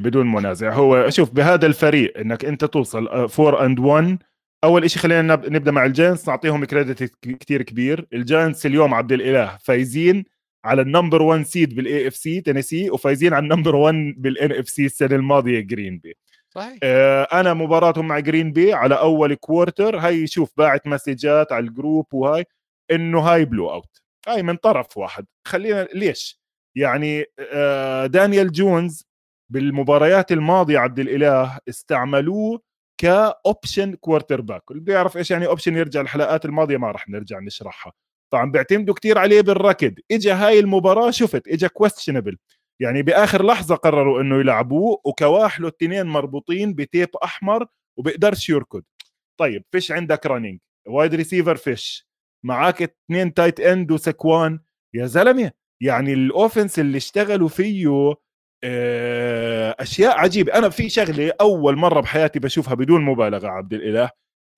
بدون منازع. هو شوف بهذا الفريق إنك أنت توصل 4 and 1 أول شيء خلينا نبدأ مع ال Giants نعطيهم credit كثير كبير. ال Giants اليوم عبد الإله فايزين على ال number 1 seed بال AFC تينيسي وفايزين على ال number 1 بال NFC السنة الماضية Green Bay صحيح. آه أنا مباراتهم مع Green Bay على أول quarter هي شوف باعت messages على ال group وهاي إنه هاي blowout هاي من طرف واحد. خلينا ليش؟ يعني آه دانيال جونز بالمباريات الماضية عبد الإله استعملوه ك option quarterback اللي بيعرف إيش يعني option يرجع الحلقات الماضية ما راح نرجع نشرحها. طبعا بيعتمدوا كثير عليه بالركض. اجى هاي المباراة شفت اجى questionable يعني بآخر لحظة قرروا إنه يلعبوه وكواحله الاثنين مربوطين ب tape أحمر وبيقدرش يركض. طيب فيش عندك running wide receiver فيش. معك اثنين tight end وسكوان. يا زلمة! يعني ال offense اللي اشتغلوا فيه أشياء عجيبة. أنا في شغلة أول مرة بحياتي بشوفها بدون مبالغة عبد الإله.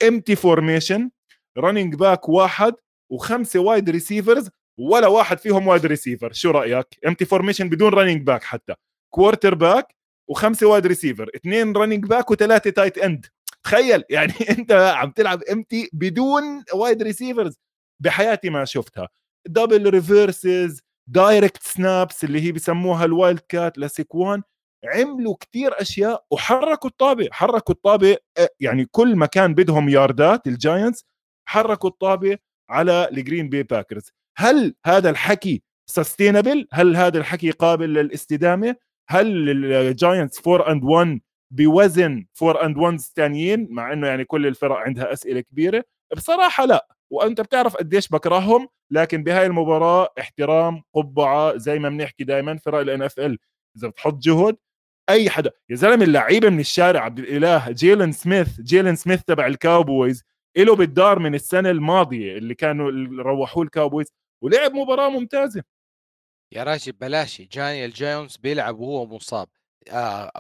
empty formation running back واحد وخمسة wide receivers ولا واحد فيهم wide receiver شو رأيك؟ empty formation بدون running back حتى. quarterback وخمسة wide receiver اثنين running back وثلاثة tight end تخيل! (laughs) يعني أنت عم تلعب empty بدون wide receivers بحياتي ما شفتها. double reverses direct snaps اللي هي بسموها ال wildcat لسيكوان عملوا كتير أشياء وحركوا الطابه حركوا الطابه يعني كل ما كان بدهم ياردات الجاينتس حركوا الطابه على الجرين باي باكرز هل هذا الحكي sustainable هل هذا الحكي قابل للاستدامة؟ هل الجاينتس 4 and 1 بوزن 4 and 1 ثانيين مع إنه يعني كل الفرق عندها أسئلة كبيرة؟ بصراحة لا. وأنت بتعرف قديش بكرههم لكن بهاي المباراة احترام قبعة زي ما بنحكي دائما فرق الان اف ال إذا بتحط جهد أي حدا. يا زلمة اللعيبة من الشارع عبد الإله جيلن سميث جيلن سميث تبع الكاوبويز له بالدار من السنة الماضية اللي كانوا روحوه الكاوبويز ولعب مباراة ممتازة. يا راجل بلاشي دانيال جونز بيلعب وهو مصاب. آه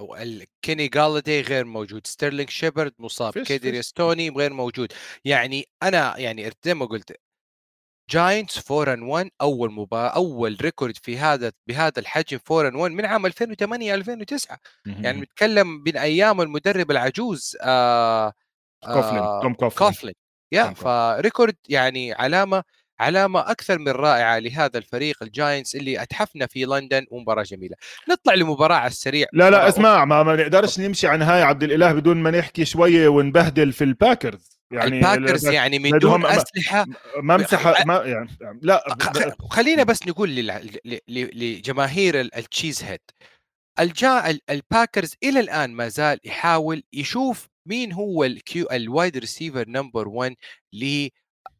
كيني جولدي غير موجود ستيرلينج شيبرد مصاب كيدريس توني غير موجود. يعني أنا يعني زي ما قلت جاينتس 4 and 1 أول مباراه أول record في هذا بهذا الحجم 4 and 1 من عام 2008 2009 يعني نتكلم من أيام المدرب العجوز آه كوفلين آه توم كوفلين. كوفلين. يا ف record يعني علامة علامة أكثر من رائعة لهذا الفريق الجاينتس اللي أتحفنا في لندن ومباراة جميلة. نطلع لمباراة على السريع. لا لا اسمع ما, ما نقدرش نمشي عن هاي عبد الإله بدون ما نحكي شوية ونبهدل في الباكرز. يعني الباكرز يعني من دون أسلحة. ممسحه ما يعني لا خلينا بس نقول لجماهير ال cheese head الجا الباكرز إلى الآن ما زال يحاول يشوف مين هو ال كيو ال wide receiver number 1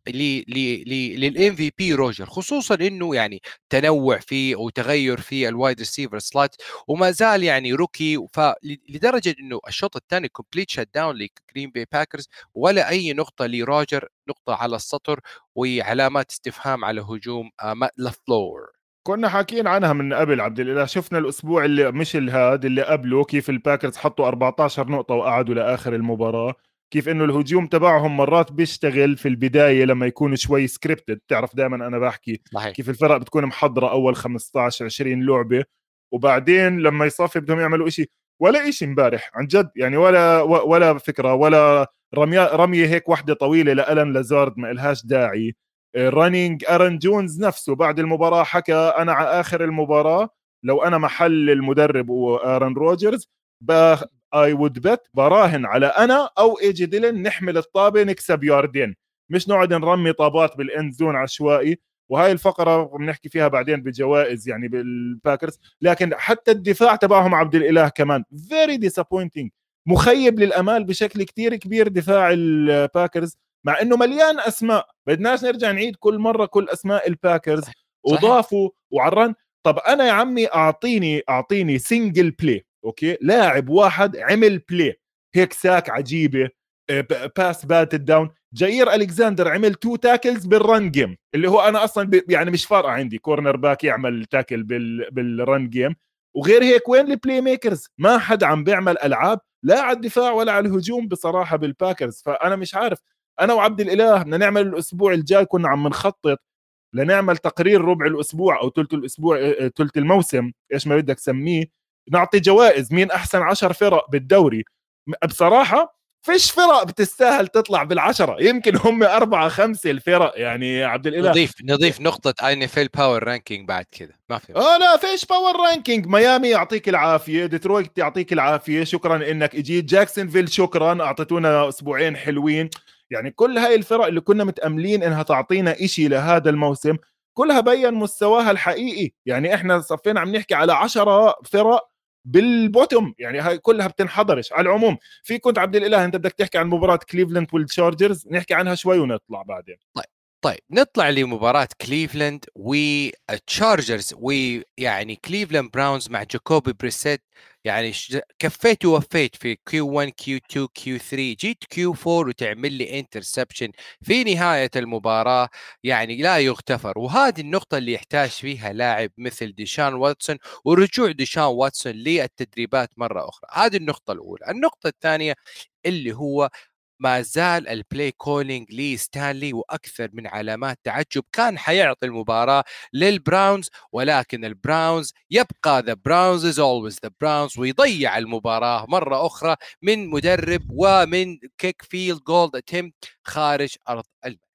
لل MVP روجر خصوصا إنه يعني تنوع فيه وتغير في ال wide receiver slot وما زال يعني rookie فلدرجه إنه الشوط الثاني complete shutdown لجرين باي باكرز ولا أي نقطة لروجر نقطة على السطر وعلامات استفهام على هجوم مات لفلور كنا حاكيين عنها من قبل عبد الإله شفنا الأسبوع اللي مش الهاد اللي قبله كيف الباكرز حطوا 14 نقطة وقعدوا لآخر المباراة. كيف إنه الهجوم تبعهم مرات بيشتغل في البداية لما يكون شوي scripted تعرف دائما أنا بحكي صحيح. كيف الفرق بتكون محضرة أول 15 20 لعبة وبعدين لما يصفي بدهم يعملوا إشي. ولا إشي امبارح عن جد. يعني ولا ولا فكرة ولا رميه رمية هيك واحدة طويلة لالن لازارد ما إلهاش داعي. running ارن جونز نفسه بعد المباراة حكى أنا على آخر المباراة لو أنا محل المدرب وارن روجرز I would bet براهن على أنا أو اي جي ديلن نحمل الطابة نكسب ياردين. مش نقعد نرمي طابات بال end zone عشوائي وهاي الفقرة بنحكي فيها بعدين بجوائز يعني بالباكرز. لكن حتى الدفاع تبعهم عبد الإله كمان. very disappointing مخيب للأمال بشكل كتير كبير دفاع الباكرز. مع إنه مليان أسماء. بدناش نرجع نعيد كل مرة كل أسماء الباكرز. وضافوا وعرن. طب أنا يا عمي أعطيني أعطيني single play okay؟ لاعب واحد عمل play هيك sack عجيبة. pass bat down جاير الكساندر عمل two tackles بال run game اللي هو أنا أصلا يعني مش فارقة عندي. cornerback يعمل tackle بال بال run game وغير هيك وين ال playmakers ما حد عم بيعمل ألعاب لا على الدفاع ولا على الهجوم بصراحة بالباكرز فأنا مش عارف. أنا وعبد الإله بدنا نعمل الأسبوع الجاي كنا عم نخطط لنعمل تقرير ربع الأسبوع أو ثلث الأسبوع ثلث الموسم. إيش ما بدك سميه. نعطي جوائز مين أحسن عشر فرق بالدوري. بصراحة فيش فرق بتستاهل تطلع بالعشرة يمكن هم أربعة خمسة الفرق يعني عبد الإله. نضيف نضيف نقطة اي ان اف ال power ranking بعد كذا ما في آه لا فيش power ranking ميامي يعطيك العافية ديترويت يعطيك العافية شكرا إنك إجيت. جاكسونفيل شكرا أعطيتونا أسبوعين حلوين. يعني كل هاي الفرق اللي كنا متأملين إنها تعطينا إشي لهذا الموسم كلها بين مستواها الحقيقي. يعني إحنا صفينا عم نحكي على عشرة فرق بال bottom يعني هاي كلها بتنحضرش على العموم في كنت عبد الإله أنت بدك تحكي عن مباراة كليفلاند والتشارجرز نحكي عنها شوي ونطلع بعدين. طيب طيب نطلع لمباراة كليفلاند والتشارجرز ويعني كليفلاند براونز مع جاكوبي بريسيت يعني كفيت ووفيت في Q 1 Q 2 Q 3 جيت Q 4 وتعمل لي interception في نهاية المباراة يعني لا يغتفر. وهذه النقطة اللي يحتاج فيها لاعب مثل ديشون واتسون ورجوع ديشون واتسون للتدريبات مرة أخرى. هذه النقطة الأولى. النقطة الثانية اللي هو ما زال ال play calling لي ستانلي وأكثر من علامات تعجب. كان حيعطي المباراة للبراونز ولكن البراونز يبقى the براونز is always the براونز ويضيع المباراة مرة أخرى من مدرب ومن kick field goal اتم خارج أرض الملعب.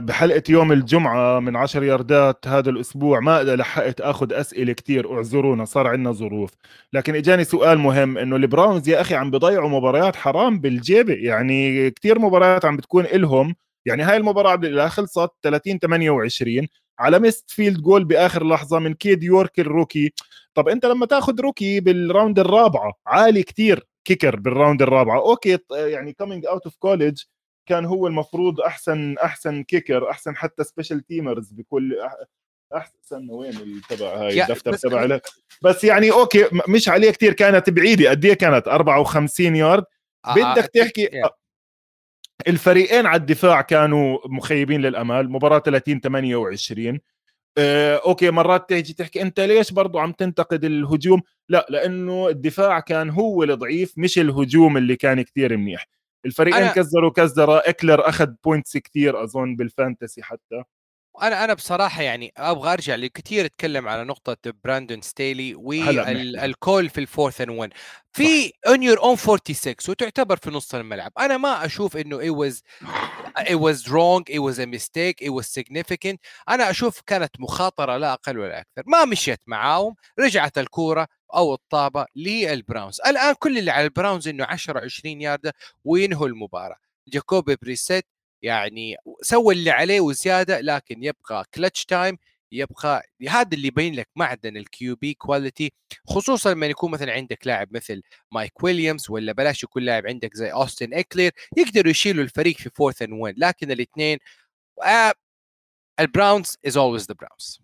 بحلقة يوم الجمعة من عشر ياردات هذا الأسبوع ما لحقت أخذ أسئلة كتير اعذرونا صار عندنا ظروف. لكن إجاني سؤال مهم إنه البراونز يا أخي عم بضيعوا مباريات حرام بالجيبة يعني كتير مباريات عم بتكون إلهم. يعني هاي المباراة الإله خلصت 30 28 على missed field goal بآخر لحظة من كيد يورك ال rookie. طب أنت لما تأخذ rookie بال round الرابعة عالي كتير kicker بال round الرابعة. okay يعني coming out of college كان هو المفروض أحسن أحسن kicker أحسن حتى special teamers بكل أحسن وين تبع هاي ال draft تبع لك بس يعني okay مش عليه كثير كانت بعيدة. قد إيه كانت؟ 54 يارد آه، آه، بدك تحكي الفريقين على الدفاع كانوا مخيبين للأمال. مباراة 30 28 آه، okay مرات تيجي تحكي أنت ليش برضو عم تنتقد الهجوم؟ لا لأنه الدفاع كان هو الضعيف مش الهجوم اللي كان كثير منيح. الفريقين أنا... كزروا كزرة إكلر أخذ points كثير أظن بال fantasy حتى. أنا أنا بصراحة يعني أبغى أرجع لكثير أتكلم على نقطة براندون ستيلي وال call في ال fourth and 1 في on your own 46 وتعتبر في نص الملعب. أنا ما أشوف إنه it was it was wrong it was a mistake it was significant. أنا أشوف كانت مخاطرة لا أقل ولا أكثر. ما مشيت معاهم رجعت الكورة أو الطابة للبراونز. الآن كل اللي على البراونز إنه 10 20 ياردة وينهوا المباراة. جاكوبي بريسيت يعني سوى اللي عليه وزيادة لكن يبقى clutch time يبقى هذا اللي يبين لك معدن ال QB quality خصوصا لما يكون مثلا عندك لاعب مثل مايك ويليامز ولا بلاش يكون لاعب عندك زي اوستن اكلير يقدروا يشيلوا الفريق في fourth and one لكن الاثنين البراونز is always the براونز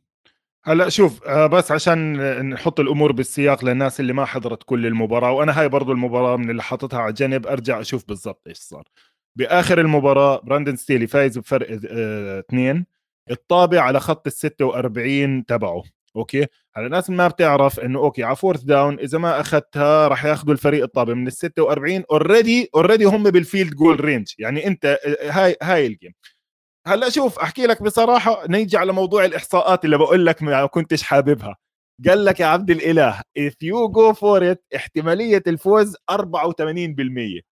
هلا شوف آه، بس عشان نحط الأمور بالسياق للناس اللي ما حضرت كل المباراة وأنا هاي برضو المباراة من اللي حاططها على جنب أرجع أشوف بالضبط إيش صار. بآخر المباراة براندن ستيلي فايز بفرق آه اثنين. الطابة على خط ال 46 تبعه. okay؟ هلا الناس ما بتعرف إنه okay على fourth down إذا ما أخذتها راح ياخذوا الفريق الطابة من ال 46 already already هم بال field goal range يعني أنت آه، هاي هاي ال game هلأ شوف أحكي لك بصراحة نيجي على موضوع الإحصاءات اللي بقول لك ما كنتش حاببها. قال لك يا عبد الإله if you go for it احتمالية الفوز 84%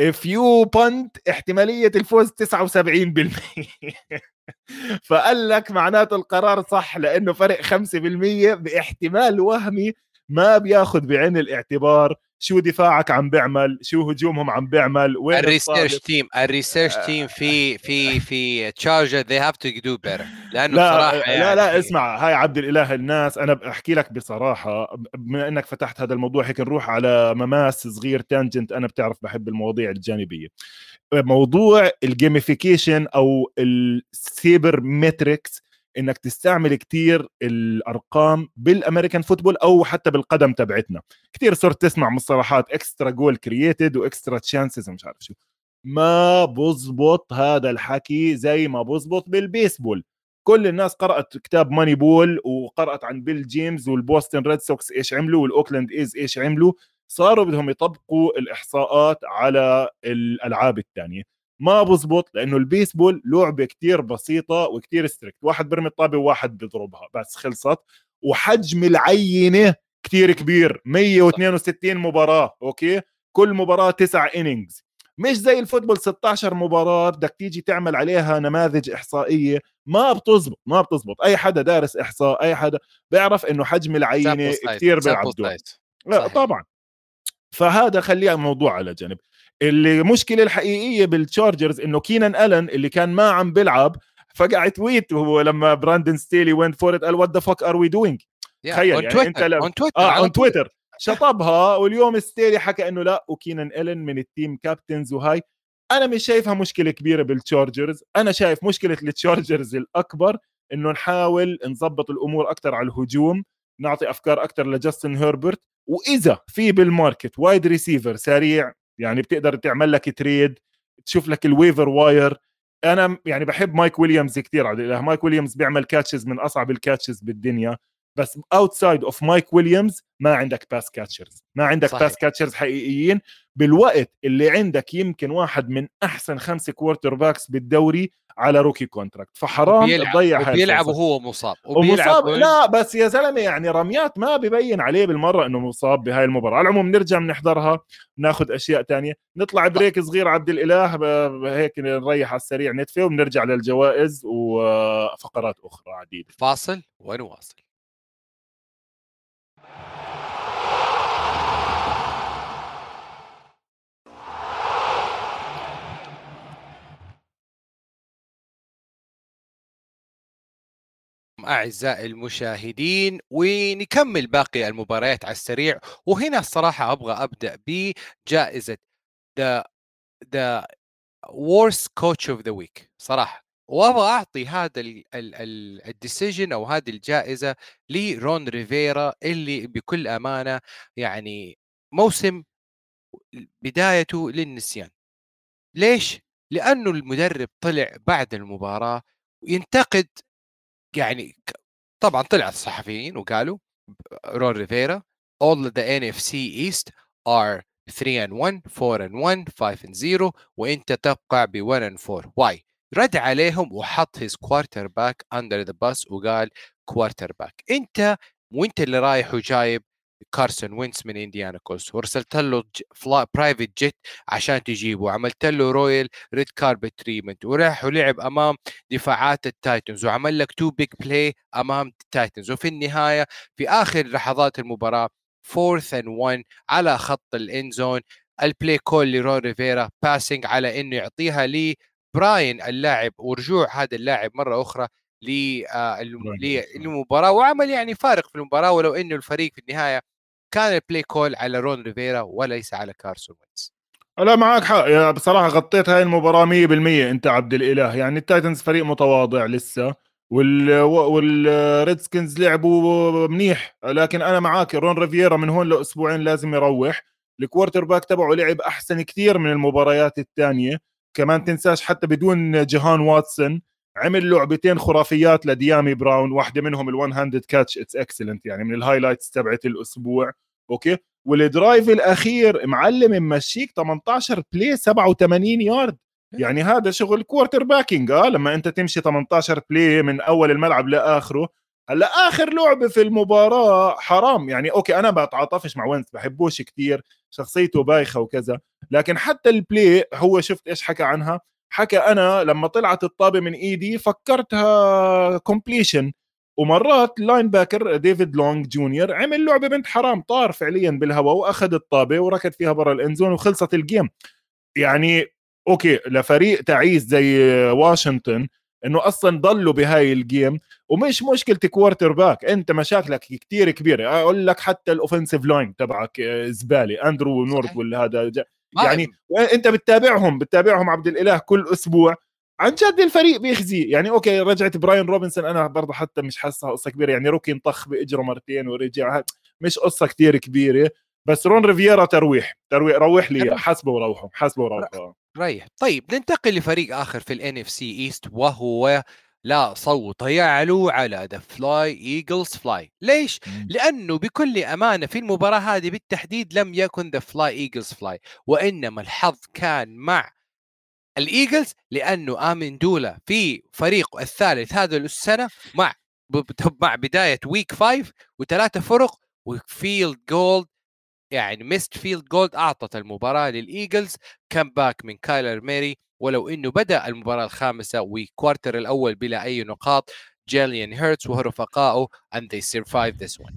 you punt احتمالية الفوز 79% (laughs) فقال لك معناته القرار صح لأنه فرق 5% باحتمال وهمي ما بياخذ بعين الاعتبار شو دفاعك عم بيعمل؟ شو هجومهم عم بيعمل؟ وين ال research team ال research team في في في تشارجر they have to do better لأنه لا بصراحة يعني لا لا اسمع هاي عبد الإله الناس. أنا بحكي لك بصراحة بما إنك فتحت هذا الموضوع هيك نروح على مماس صغير tangent أنا بتعرف بحب المواضيع الجانبية. موضوع ال gamification أو ال sabermetrics إنك تستعمل كتير الأرقام بال American football أو حتى بالقدم تبعتنا. كتير صرت تسمع مصطلحات extra goal created و extra chances ومش عارف شو. ما بزبط هذا الحكي زي ما بزبط بالبيسبول. كل الناس قرأت كتاب ماني بول وقرأت عن بيل جيمز والبوستن ريد سوكس إيش عملوا والأوكلاند إيز إيش عملوا. صاروا بدهم يطبقوا الإحصاءات على الألعاب الثانية ما بزبط لأنه البيسبول لعبة كتير بسيطة وكتير strict واحد برمي الطابة وواحد بيضربها بس خلصت. وحجم العينة كتير كبير 162 مباراة okay؟ كل مباراة تسع innings مش زي ال football 16 مباراة بدك تيجي تعمل عليها نماذج إحصائية. ما بتزبط ما بتزبط. أي حدا دارس إحصاء أي حدا بيعرف إنه حجم العينة كثير بيلعب دور لا طبعا. فهذا خليه الموضوع على جنب المشكلة الحقيقية بالتشارجرز إنه كينان الن اللي كان ما عم بيلعب فقع tweet وهو لما براندن ستيلي went for قال what the fuck are we doing تخيل يعني أنت لما on تويتر آه on تويتر شطبها واليوم ستيلي حكى إنه لا وكينان الن من ال team captains وهاي. أنا مش شايفها مشكلة كبيرة بالتشارجرز أنا شايف مشكلة التشارجرز الأكبر إنه نحاول نظبط الأمور أكثر على الهجوم نعطي أفكار أكثر لجاستن هيربرت وإذا في بال market wide receiver سريع يعني بتقدر تعمل لك trade تشوف لك ال waiver wire أنا يعني بحب مايك ويليامز كثير مايك ويليامز بيعمل catches من أصعب ال catches بالدنيا. بس outside of مايك ويليامز ما عندك pass catchers ما عندك صحيح. pass catchers حقيقيين. بالوقت اللي عندك يمكن واحد من أحسن خمسة quarterbacks بالدوري على rookie contract فحرام تضيع هاي بيلعب وهو مصاب. ومصاب؟ لا بس يا زلمة يعني رميات ما ببين عليه بالمرة إنه مصاب بهاي المباراة. على العموم نرجع بنحضرها ناخذ أشياء تانية. نطلع break صغير عبد الإله هيك نريح على السريع نتفه وبنرجع للجوائز وفقرات أخرى عديدة. فاصل ونواصل. أعزائي المشاهدين ونكمل باقي المباريات على السريع. وهنا الصراحة أبغى أبدأ بجائزة The The Worst Coach of the Week صراحة. وأبغى أعطي هذا ال decision أو هذه الجائزة لرون ريفيرا اللي بكل أمانة يعني موسم بدايته للنسيان. ليش؟ لأنه المدرب طلع بعد المباراة ينتقد يعني طبعا طلع الصحفيين وقالوا رون ريفيرا all the NFC East are 3 and 1 4 and 1 5 and 0 وإنت تبقى ب 1 and 4 why? رد عليهم وحط his quarterback under the bus وقال quarterback. إنت وإنت اللي رايح وجايب كارسون وينس من انديانا كولتس وارسلت له private jet عشان تجيبه. وعملت له royal red carpet treatment وراح ولعب أمام دفاعات التايتنز. وعمل لك two big play أمام التايتنز. وفي النهاية في آخر لحظات المباراة fourth and 1 على خط ال end zone ال play call لرون ريفيرا passing على إنه يعطيها لي براين اللاعب. ورجوع هذا اللاعب مرة أخرى للمباراة. وعمل يعني فارق في المباراة. ولو إنه الفريق في النهاية كان ال play call على رون ريفيرا وليس على كارسون وينز لا معك حق. يا بصراحة غطيت هاي المباراة 100% أنت عبد الإله. يعني التايتنز فريق متواضع لسه وال والريدسكنز لعبوا منيح. لكن أنا معاك رون ريفيرا من هون لأسبوعين لازم يروح. ال quarterback تبعه لعب أحسن كثير من المباريات الثانية. كمان تنساش حتى بدون جهان دوتسون. عمل لعبتين خرافيات لديامي براون واحدة منهم ال one-handed catch it's excellent يعني من ال highlights تبعت الأسبوع okay؟ وال drive الأخير معلم ممشيك 18 play 87 يارد يعني هذا شغل quarterbacking آه؟ لما أنت تمشي 18 play من أول الملعب لآخره. هلأ آخر لعبة في المباراة حرام. يعني okay أنا بتعاطفش مع وينس بحبوش كثير شخصيته بايخة وكذا لكن حتى ال play هو شفت إيش حكى عنها؟ حكى أنا لما طلعت الطابة من إيدي فكرتها completion ومرات linebacker ديفيد لونج جونيور عمل لعبة بنت حرام طار فعليا بالهواء وأخذ الطابة وركض فيها برا ال end zone وخلصت ال game يعني okay لفريق تعيس زي واشنطن إنه أصلا ضلوا بهاي ال game ومش مشكلة quarterback أنت مشاكلك كتير كبيرة. أقول لك حتى ال offensive line تبعك زباله اندرو نورويل ولا هذا يعني أنت بتتابعهم؟ بتتابعهم عبد الإله كل أسبوع. عن جد الفريق بيخزي. يعني okay رجعت براين روبنسون أنا برضه حتى مش حاسها قصة كبيرة. يعني rookie انطخ بإجره مرتين ورجع. مش قصة كتير كبيرة. بس رون ريفيرا ترويح. ترويح روح لي. حسبه وروحه. حسبه وروحه. ريح طيب ننتقل لفريق آخر في ال NFC East وهو لا صوت يعلو على the fly Eagles fly ليش. لأنه بكل أمانة في المباراة هذه بالتحديد لم يكن the fly Eagles fly وإنما الحظ كان مع الإيجلز لأنه أمندولا في فريق الثالث هذا السنة مع مع بداية week 5 وثلاثة فرق و field goal يعني missed field goal أعطت المباراة للإيجلز. comeback من كايلر موري ولو إنه بدأ المباراة الخامسة وال quarter الأول بلا أي نقاط جيلين هيرتس ورفقائه and they survived this one.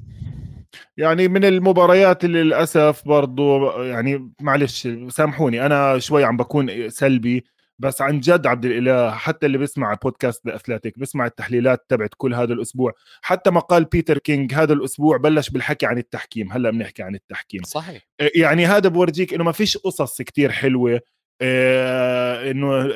يعني من المباريات اللي للأسف برضو يعني معلش سامحوني أنا شوي عم بكون سلبي بس عن جد عبد الإله حتى اللي بيسمع بودكاست ال Athletic بيسمع التحليلات تبعت كل هذا الأسبوع حتى مقال بيتر كينج هذا الأسبوع بلش بالحكي عن التحكيم هلأ بنحكي عن التحكيم. صحيح. يعني هذا بفرجيك إنه ما فيش قصص كتير حلوة إنه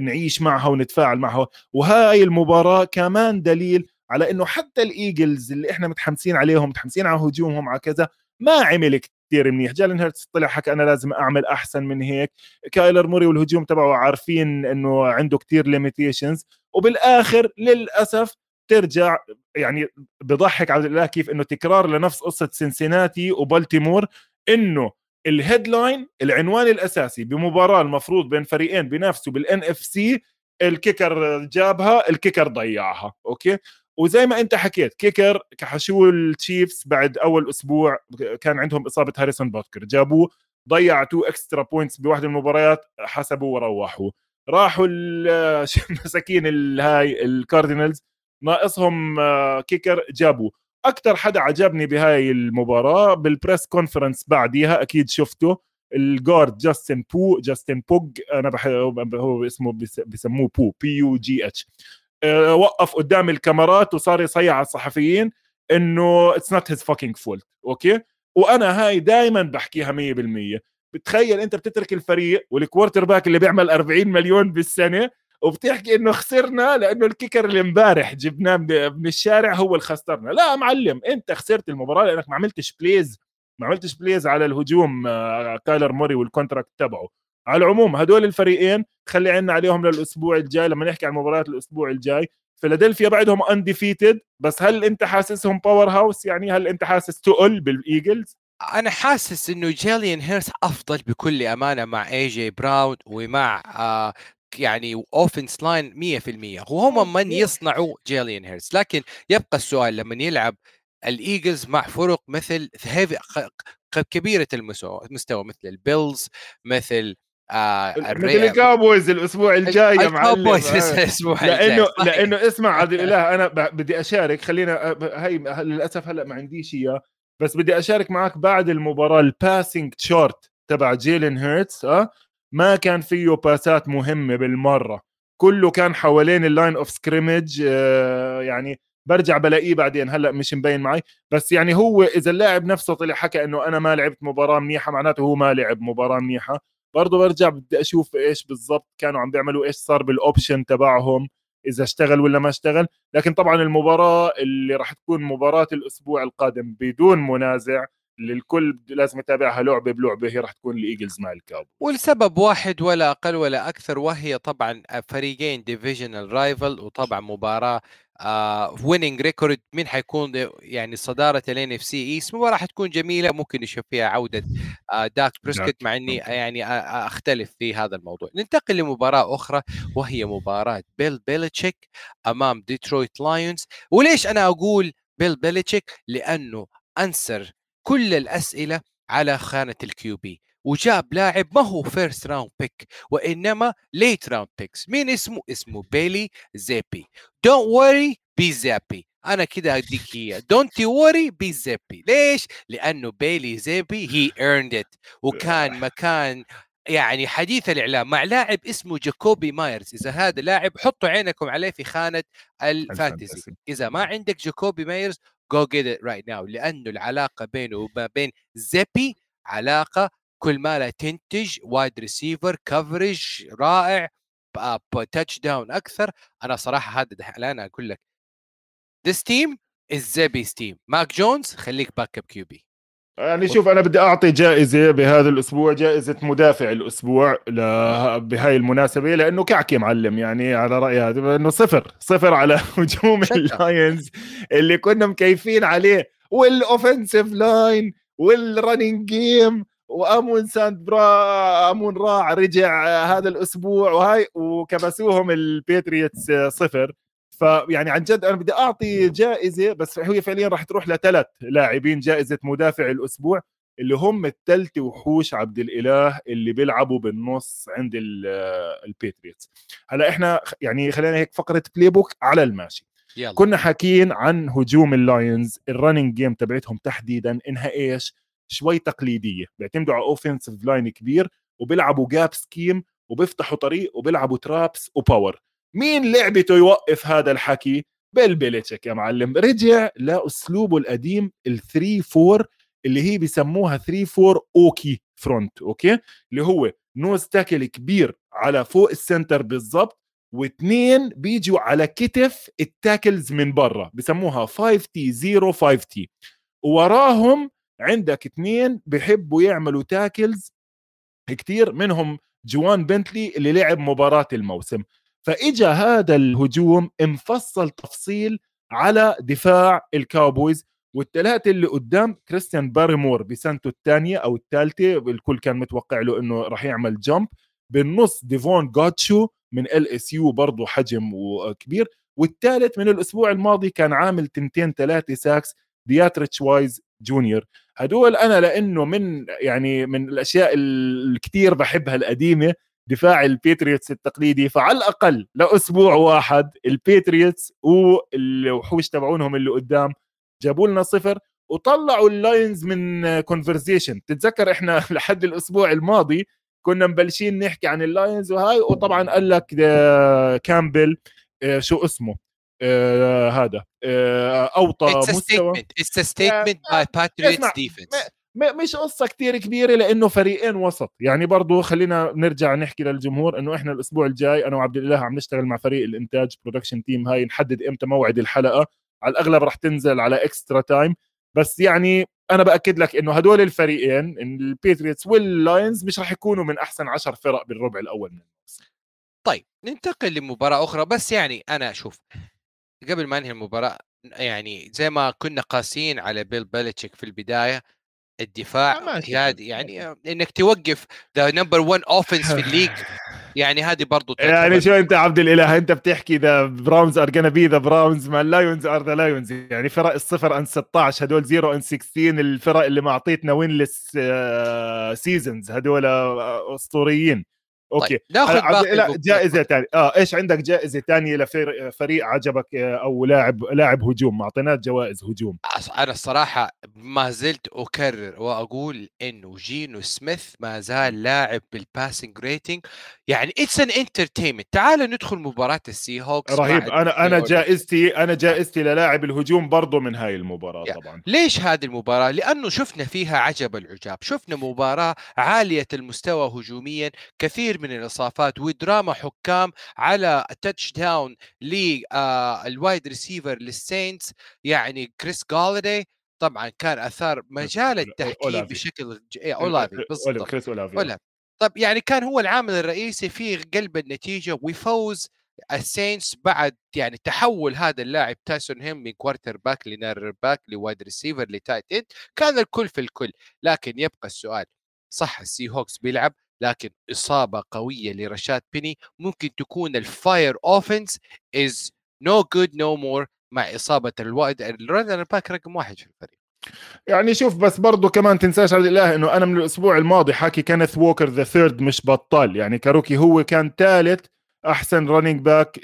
نعيش معها ونتفاعل معها. وهاي المباراة كمان دليل على إنه حتى الإيجلز اللي إحنا متحمسين عليهم متحمسين على هجومهم على كذا ما عمل كثير منيح. جالن هيرتس طلع حكى أنا لازم أعمل أحسن من هيك. كايلر موري والهجوم تبعه عارفين إنه عنده كثير limitations وبالآخر للأسف ترجع يعني بضحك على الله كيف إنه تكرار لنفس قصة سنسيناتي وبالتيمور إنه ال headline العنوان الأساسي بمباراة المفروض بين فريقين بينافسوا بال NFC ال kicker جابها ال kicker ضيعها okay؟ وزي ما أنت حكيت kicker كحشو التشيفز بعد أول أسبوع كان عندهم إصابة هاريسون بوتكر جابوه ضيع two extra points بواحد المباريات حسبوا وروحوا. راحوا المساكين (laughs) الهاي الكاردينالز ناقصهم kicker آه، جابوه. أكثر حدا عجبني بهاي المباراة بال press conference بعديها أكيد شفته ال guard جاستن بو جاستن بوج أنا بحب هو اسمه بسموه بو بي يو جي اتش وقف قدام الكاميرات وصار يصيح على الصحفيين إنه it's not his fucking fault okay؟ وأنا هاي دائما بحكيها 100% بتخيل أنت بتترك الفريق وال quarterback اللي بيعمل 40 مليون بالسنة وبتحكي إنه خسرنا لأنه ال kicker اللي امبارح جبناه من الشارع هو اللي خسرنا. لا معلم أنت خسرت المباراة لأنك ما عملتش plays ما عملتش plays على الهجوم آه، كايلر موري وال contract تبعه. على العموم هدول الفريقين خلي عنا عليهم للأسبوع الجاي لما نحكي عن مباريات الأسبوع الجاي. فيلادلفيا بعدهم undefeated بس هل أنت حاسسهم powerhouse يعني هل أنت حاسس تقل بالايجلز أنا حاسس إنه جيلين هيرتس أفضل بكل أمانة مع اي جي براون ومع آه يعني offense line 100% وهم من يصنعوا جيلين هيرتس لكن يبقى السؤال لما يلعب الإيجلز مع فرق مثل كبيرة المستوى مثل البيلز مثل آه مثل الكاوبويز الأسبوع الجاي يا معلم. الكاوبويز آه. (laughs) الأسبوع الجاي. لأنه لأنه اسمع عبد (laughs) الإله أنا بدي أشارك. خلينا آه، هي للأسف هلأ ما عنديش إياه. بس بدي أشارك معك بعد المباراة ال passing chart تبع جيلين هيرتس آه. ما كان فيه باسات مهمة بالمرة. كله كان حوالين ال line of scrimmage يعني برجع بلاقيه بعدين. هلأ مش مبين معي. بس يعني هو إذا اللاعب نفسه طلع حكى إنه أنا ما لعبت مباراة منيحة معناته هو ما لعب مباراة منيحة. برضه برجع بدي أشوف إيش بالضبط كانوا عم بيعملوا إيش صار بال option تبعهم إذا اشتغل ولا ما اشتغل. لكن طبعا المباراة اللي راح تكون مباراة الأسبوع القادم بدون منازع اللي الكل لازم يتابعها لعبة بلعبة هي راح تكون ال Eagles مع ال Cowboys والسبب واحد ولا أقل ولا أكثر وهي طبعا فريقين divisional rival وطبعا مباراة winning uh, record مين حيكون يعني صدارة ال NFC East مباراة حتكون جميلة ممكن نشوف فيها عودة uh, داك بريسكت مع إني يعني أختلف في هذا الموضوع. ننتقل لمباراة أخرى وهي مباراة بيل بيلتشيك أمام ديترويت Lions وليش أنا أقول بيل بيلتشيك لأنه answer كل الأسئلة على خانة ال QB وجاب لاعب ما هو first round pick وإنما late round picks مين اسمه؟ اسمه بيلي زيبي. don't worry be Zappe أنا كده اديك إياه. don't worry be Zappe ليش؟ لأنه بيلي زيبي he earned it وكان (laughs) مكان يعني حديث الإعلام مع لاعب اسمه جاكوبي مايرز. إذا هذا لاعب حطوا عينكم عليه في خانة ال fantasy. إذا ما عندك جاكوبي مايرز go get it right now لأنه العلاقة بينه وما بين زيبي علاقة كل ما لها تنتج wide receiver coverage رائع touchdown أكثر. أنا صراحة هذا الآن أقول لك this team is Zappe's team ماك جونز خليك backup QB يعني شوف أنا بدي أعطي جائزة بهذا الأسبوع جائزة مدافع الأسبوع بهاي المناسبة لأنه كعكي معلم يعني على رأي هذا انه صفر صفر على (laughs) هجوم ال Lions اللي كنا مكيفين عليه وال offensive line وال running game وأمون ساند برا أمون راع رجع هذا الأسبوع وهاي وكبسوهم ال Patriots صفر. فيعني عن جد أنا بدي أعطي جائزة بس هي فعليا راح تروح لثلاث لاعبين جائزة مدافع الأسبوع اللي هم الثلاث وحوش عبد الإله اللي بيلعبوا بالنص عند ال Patriots. هلأ إحنا يعني خلينا هيك فقرة playbook على الماشي. يلا. كنا حاكيين عن هجوم ال Lions ال running game تبعتهم تحديدا إنها إيش؟ شوي تقليدية. بيعتمدوا على offensive line كبير وبيلعبوا gap scheme وبيفتحوا طريق وبيلعبوا traps و power مين لعبته يوقف هذا الحكي؟ بيل بيليتشيك يا معلم. رجع لأسلوبه القديم ال 3 4 اللي هي بيسموها 3 4 okay front okay؟ اللي هو nose tackle كبير على فوق ال center بالضبط واثنين بيجوا على كتف ال tackles من برا بسموها 5 T أو 5 T وراهم عندك اثنين بيحبوا يعملوا tackles كتير منهم جوان بنتلي اللي لعب مباراة الموسم. فإجا هذا الهجوم مفصل تفصيل على دفاع ال Cowboys والثلاثة اللي قدام كريستيان باريمور بسنته الثانية أو الثالثة الكل كان متوقع له إنه راح يعمل jump. بالنص ديفون جاتشو من LSU برضه حجم وكبير. والثالث من الأسبوع الماضي كان عامل تنتين ثلاثة sacks دياتريتش وايز جونيور. هدول أنا لأنه من يعني من الأشياء الكثير بحبها القديمة دفاع ال Patriots التقليدي فعلى الأقل لأسبوع واحد ال Patriots والوحوش تبعونهم اللي قدام جابوا لنا صفر وطلعوا ال Lions من conversation تتذكر إحنا (laughs) لحد الأسبوع الماضي كنا مبلشين نحكي عن ال Lions وهاي وطبعا قال لك كامبل آه، شو اسمه آه هذا آه أوطى مستوى. it's statement by Patriots defense مش قصة كتير كبيرة لأنه فريقين وسط. يعني برضو خلينا نرجع نحكي للجمهور أنه إحنا الأسبوع الجاي أنا وعبد الله عم نشتغل مع فريق الإنتاج production team هاي نحدد إمتى موعد الحلقة. على الأغلب رح تنزل على Extra Time بس يعني أنا بأكد لك إنه هدول الفريقين ال Patriots وال Lions مش رح يكونوا من أحسن عشر فرق بالربع الأول من الموسم. طيب ننتقل لمباراة أخرى. بس يعني أنا أشوف قبل ما أنهي المباراة يعني زي ما كنا قاسيين على بيل بيلتشيك في البداية الدفاع يعني يعني إنك توقف the number 1 offense في ال league. (sighs) يعني هذه برضه يعني شو أنت عبد الإله؟ أنت بتحكي the Browns are gonna be the Browns ما ال Lions are the Lions يعني فرق الصفر and 16 هدول 0 and 16 الفرق اللي ما اعطيتنا winless seasons هدول آه، أسطوريين. okay. طيب. ناخذ باقي لا جائزة ثانية آه إيش عندك جائزة ثانية لفريق عجبك آه، أو لاعب لاعب هجوم؟ ما اعطيناك جوائز هجوم. أنا الصراحة ما زلت أكرر وأقول إنه جينو سميث ما زال لاعب بال passing rating يعني it's an entertainment تعال ندخل مباراة ال Seahawks رهيب. أنا أنا جائزتي أنا جائزتي للاعب الهجوم برضه من هاي المباراة يعني. طبعا. ليش هذه المباراة؟ لأنه شفنا فيها عجب العجاب. شفنا مباراة عالية المستوى هجوميا. كثير من الاصابات ودراما حكام على touchdown لل wide receiver لل Saints يعني كريس جالدي طبعا كان أثار مجال التحكيم بشكل. إيه أولافي بالضبط. كريس أولافي. طب يعني كان هو العامل الرئيسي في قلب النتيجة. وفوز ال Saints بعد يعني تحول هذا اللاعب تايسوم هيل من quarterback ل runner back ل wide receiver ل tight end كان الكل في الكل. لكن يبقى السؤال صح ال Seahawks بيلعب؟ لكن إصابة قوية لرشاد بيني ممكن تكون ال fire offense is no good no more مع إصابة ال wide ال runner back رقم واحد في الفريق. يعني شوف بس برضه كمان تنساش عبد الله إنه أنا من الأسبوع الماضي حكي كينيث ووكر the third مش بطال يعني ك rookie هو كان ثالث أحسن running back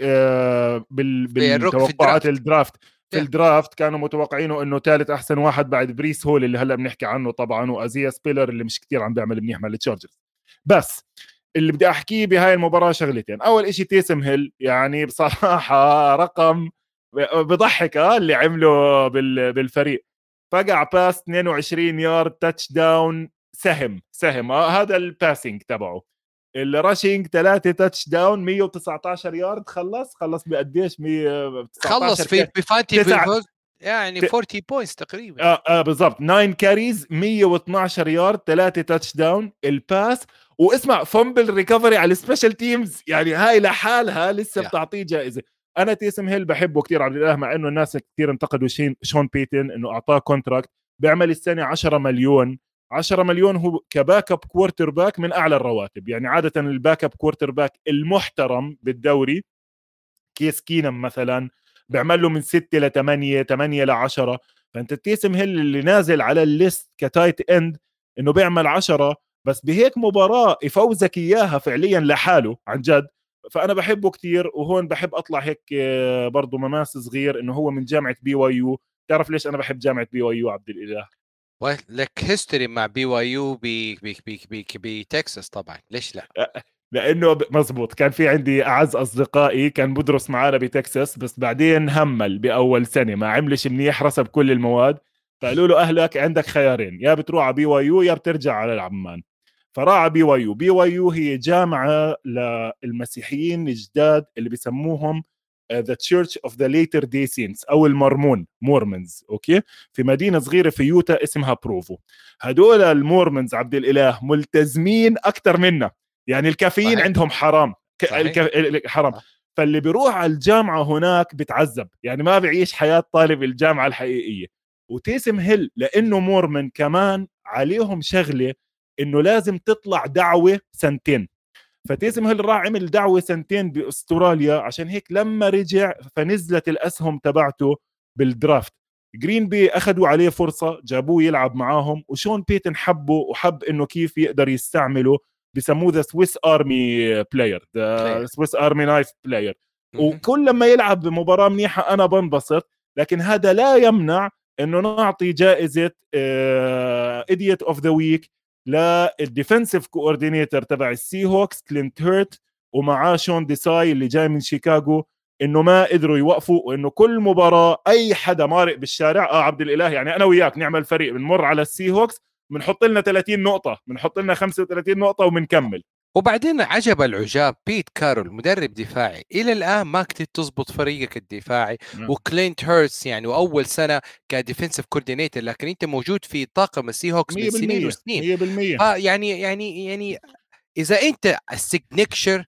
بالتوقعات ال draft. في ال draft كانوا متوقعينه إنه ثالث أحسن واحد بعد بريس هول اللي هلأ بنحكي عنه طبعا وايزايا سبيلر اللي مش كتير عم بيعمل منيح مع التشارجرز. بس اللي بدي احكيه بهاي المباراة شغلتين. أول شيء تيسم هيل يعني بصراحة (laughs) رقم بضحك آه اللي عمله بالفريق. فقع pass 22 yard touchdown سهم سهم آه هذا ال passing تبعه. ال rushing ثلاثة touchdown 119 يارد خلص؟ خلص بقديش؟ 119 خلص في ب fantasy يعني 40 points تقريبا. آه, آه بالضبط. 9 carries 112 يارد 3 touchdown ال pass واسمع fumble recovery على ال special teams يعني هاي لحالها لسه. بتعطيه جائزة. أنا تيسم هيل بحبه كثير عبد الإله مع إنه الناس كثير انتقدوا شين شون بيتن إنه أعطاه contract بيعمل السنة 10 مليون. 10 مليون هو ك backup quarterback من أعلى الرواتب. يعني عادة ال backup quarterback المحترم بالدوري كيس كينم مثلا بيعمل له من 6 ل 8 8 ل 10 فأنت تيسم هيل اللي نازل على ال list ك tight end إنه بيعمل عشرة بس بهيك مباراة يفوزك إياها فعليا لحاله عن جد. فأنا بحبه كتير وهون بحب أطلع هيك آه، برضه مماس صغير إنه هو من جامعة بي واي يو تعرف ليش أنا بحب جامعة بي واي يو عبد الإله؟ لك history مع بي واي يو بتكساس طبعا ليش لا؟ لأنه مزبوط. كان في عندي أعز أصدقائي كان بدرس معانا بتكساس بس بعدين همل بأول سنة ما عملش منيح رسب كل المواد. فقالوا له أهلك عندك خيارين يا بتروح على بي واي يو يا بترجع على العمان. فراح بي واي يو بي واي يو هي جامعة للمسيحيين الجداد اللي بيسموهم the Church of the Latter Day Saints أو المرمون Mormons okay؟ في مدينة صغيرة في يوتا اسمها بروفو. هدول ال Mormons عبد الإله ملتزمين أكثر منا. يعني الكافيين صحيح. عندهم حرام. صحيح. حرام. فاللي بيروح على الجامعة هناك بتعذب. يعني ما بيعيش حياة طالب الجامعة الحقيقية. وتيسم هيل لأنه مورمن كمان عليهم شغلة إنه لازم تطلع دعوة سنتين. فتيسم هيل راح عمل دعوة سنتين بأستراليا عشان هيك لما رجع فنزلت الأسهم تبعته بال draft. جرين بي أخذوا عليه فرصة جابوه يلعب معاهم وشون بيتن حبه وحب إنه كيف يقدر يستعمله بسموه the Swiss Army player the Swiss Army knife player وكل لما يلعب بمباراة منيحة أنا بنبسط لكن هذا لا يمنع إنه نعطي جائزة idiot of the week لل defensive coordinator تبع السي هوكس كلينت هيرت ومعاه شون ديساي اللي جاي من شيكاغو إنه ما قدروا يوقفوا وإنه كل مباراة أي حدا مارق بالشارع آه عبد الإله يعني أنا وياك نعمل فريق بنمر على السي هوكس بنحط لنا 30 نقطة بنحط لنا 35 نقطة وبنكمل. وبعدين عجب العجاب بيت كارول مدرب دفاعي. إلى الآن ما قدرت تزبط فريقك الدفاعي. نعم. وكلينت هيرتس يعني وأول سنة ك defensive coordinator لكن أنت موجود في طاقم السي هوكس من سنين وسنين. 100% يعني يعني يعني إذا أنت ال signature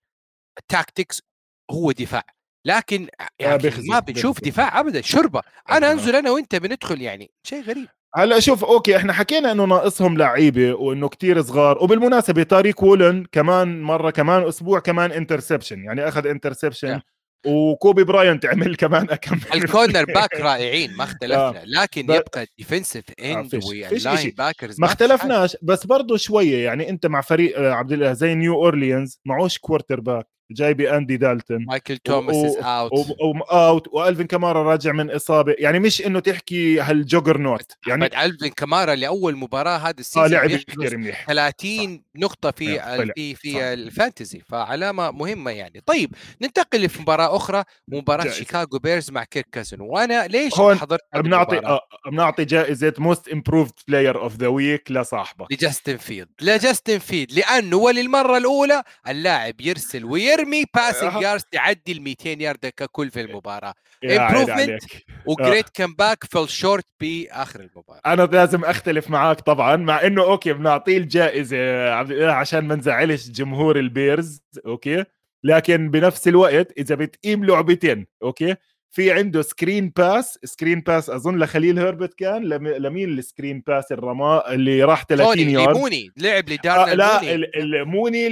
tactics هو دفاع. لكن يعني ما بنشوف دفاع ابدا شربة. أنا أنزل أنا وأنت بندخل يعني شيء غريب. هلا شوف okay إحنا حكينا إنه ناقصهم لعيبة وإنه كتير صغار وبالمناسبة طارق وولن كمان مرة كمان أسبوع كمان interception يعني أخذ interception وكوبي براينت عمل كمان أكمل. ال (laughs) cornerback رائعين ما اختلفنا آه. لكن ب... يبقى ال defensive end وال linebackers ما اختلفناش بس برضه شوية يعني أنت مع فريق آه، عبد الله زي نيو اورليانز معوش quarterback جايبي أندي دالتون مايكل توماس is out out وألفين كامارا راجع من إصابة. يعني مش إنه تحكي هال juggernaut. يعني ألفين كامارا لأول مباراة هذا ال season آه لعب كثير منيح. 30 نقطة في في في ال fantasy. فعلامة مهمة يعني. طيب ننتقل لمباراه أخرى مباراة جائزة. شيكاغو بيرز مع كيرك كازنز. وأنا ليش هون حضرت بنعطي آه بنعطي جائزة most improved player of the week لصاحبك. لجاستن فيلد. لجاستن فيلد. لأنه وللمرة الأولى اللاعب يرسل ويرمي يرمي passing yards تعدي ال 200 يارد ككل في المباراة. improvement و great comeback fell short باخر المباراة. أنا لازم أختلف معك طبعا مع إنه okay بنعطيه الجائزة عشان ما نزعلش جمهور البيرز okay؟ لكن بنفس الوقت إذا بتقيم لعبتين okay؟ في عنده screen pass screen pass أظن لخليل هربت كان لمين ال screen pass الرماء اللي راح 30 يارد؟ موني لعب لدارنل آه لا لموني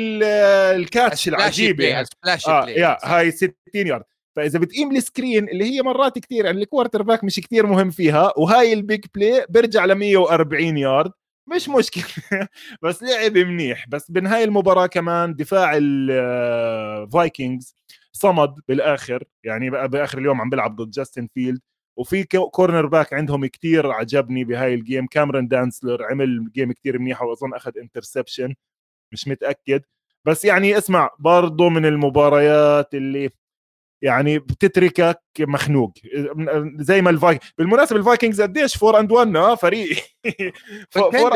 ال catch العجيبه يعني. آه يا هاي 60 يارد. فإذا بتقيم ال screen اللي هي مرات كثير يعني ال quarterback مش كثير مهم فيها وهاي ال big play بيرجع ل 140 يارد. مش مشكلة. (laughs) بس لعب منيح. بس بنهاية المباراة كمان دفاع الفايكنجز صمد بالآخر يعني بآخر اليوم عم بيلعب ضد جاستن فيلد وفي cornerback عندهم كتير عجبني بهاي ال game كاميرون دانتزلر عمل game كتير منيحه وأظن أخذ interception مش متأكد. بس يعني اسمع برضه من المباريات اللي يعني بتتركك مخنوق زي ما الفايك بالمناسبة الفايكنجز قديش 4 and 1 آه فريق. (laughs) four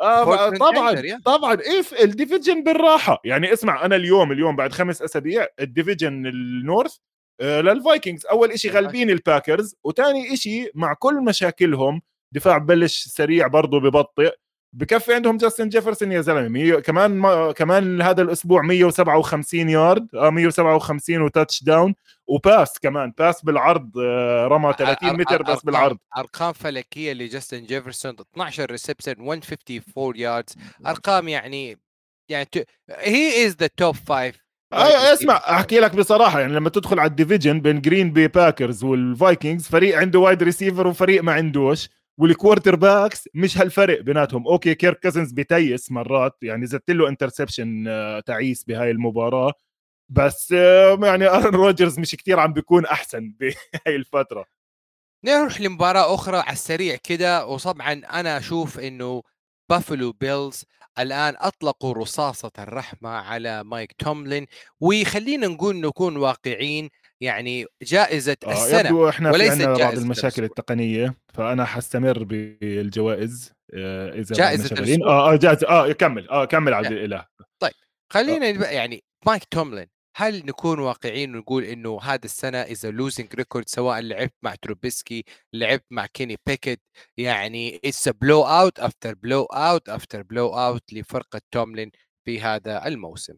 آه طبعا طبعا إيه ال division بالراحة. يعني اسمع أنا اليوم اليوم بعد خمس أسابيع ال division ال North آه للفايكنجز. أول إشي غالبين الباكرز. وثاني إشي مع كل مشاكلهم دفاع بلش سريع برضه ببطئ. بكفي عندهم جاستن جيفرسون يا زلمة. كمان ما كمان هذا الأسبوع 157 يارد. آه 157 و touchdown. و pass كمان. pass بالعرض آه رمى 30 متر بس بالعرض. أرقام فلكية لجاستن جيفرسون. 12 reception 154 yards أرقام يعني يعني he is the top five اسمع أحكي لك بصراحة. يعني لما تدخل على ال division بين جرين بي باكرز والفايكنجز فريق عنده wide receiver وفريق ما عندوش. وال quarterbacks مش هالفرق بيناتهم. okay كيرك كازنز بتيس مرات يعني زدت له interception تعيس بهاي المباراة. بس آه، يعني آرن روجرز مش كتير عم بيكون أحسن (laughs) بهاي الفترة. نروح لمباراة أخرى على السريع كده. وطبعا أنا أشوف إنه بافلو بيلز الآن أطلقوا رصاصة الرحمة على مايك توملين. وخلينا نقول نكون واقعيين يعني جائزة آه السنة يبدو إحنا في وليست عندنا بعض المشاكل الأسبوع. التقنية فأنا حستمر بالجوائز آه إذا شغالين. الأسبوع. آه آه جائزة. آه كمل. آه كمل عبد لا. الإله. خلينا نبقى يعني مايك توملين هل نكون واقعيين ونقول إنه هذا السنة is losing record سواء لعبت مع تروبيسكي لعبت مع كيني بيكيت؟ يعني it's blowout after blowout after blowout لفرقة توملين في هذا الموسم.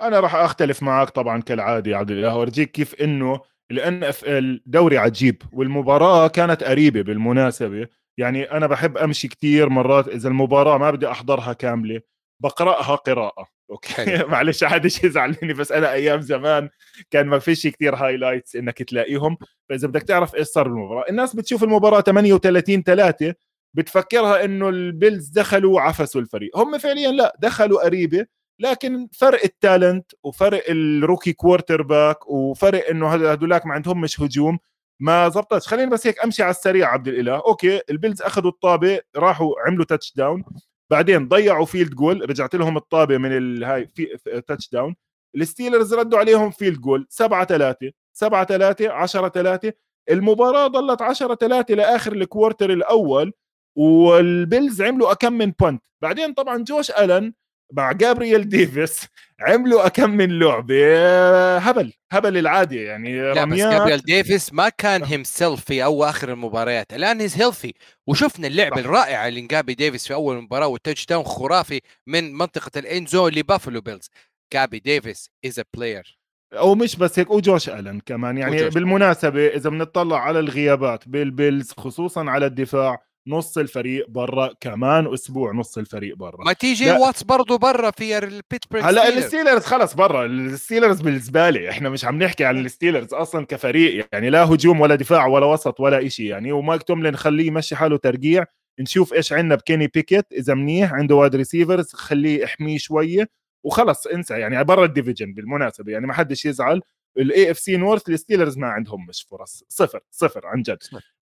أنا راح أختلف معك طبعا كالعادة يا عبد الإله وأرجيك كيف إنه ال NFL دوري عجيب والمباراة كانت قريبة بالمناسبة. يعني أنا بحب أمشي كتير مرات إذا المباراة ما بدي أحضرها كاملة بقرأها قراءة. okay. (laughs) معلش حدش يزعل مني بس أنا أيام زمان كان ما فيش كتير highlights إنك تلاقيهم. فإذا بدك تعرف إيش صار بالمباراة الناس بتشوف المباراة 38 3 بتفكرها إنه البيلز دخلوا وعفسوا الفريق. هم فعليا لا دخلوا قريبة لكن فرق ال talent وفرق ال rookie quarterback وفرق إنه هذولاك ما عندهم مش هجوم. ما زبطتش. خليني بس هيك أمشي على السريع عبد الإله. okay البيلز أخذوا الطابة راحوا عملوا touchdown بعدين ضيعوا field goal رجعت لهم الطابة من الهاي في touchdown الستيلرز ردوا عليهم field goal 7 3 7 3 10 3 المباراة ضلت 10 3 لآخر ال quarter الأول والبيلز عملوا أكم من punt بعدين طبعا جوش ألن مع جابرييل ديفيس عملوا أكم من لعبة. هبل هبل العادي يعني. لا بس جابريل ديفيس ما كان himself في اواخر المباريات. الآن he's healthy وشفنا اللعبه. الرائعه اللي جابي ديفيس في أول مباراة وال touchdown خرافي من منطقة ال end zone لبافلو بيلز. جابي ديفيس is a player أو مش بس هيك وجوش ألن كمان. يعني. بالمناسبة إذا بنطلع على الغيابات بالبيلز خصوصا على الدفاع نص الفريق برا كمان أسبوع نص الفريق برا. ما تيجي لا. وات اس برضه برا في البيتسبرغ هلا ستيلرز. الستيلرز خلص برا. الستيلرز بالزبالة. إحنا مش عم نحكي عن الستيلرز أصلا كفريق. يعني لا هجوم ولا دفاع ولا وسط ولا إشي. يعني ومايك توملين خليه يمشي حاله ترقيع. نشوف إيش عندنا بكيني بيكيت إذا منيح عنده wide receivers خليه يحميه شوية. وخلص انسى. يعني برا ال division بالمناسبة. يعني ما حدش يزعل. ال AFC North الستيلرز ما عندهم مش فرص. صفر صفر عن جد.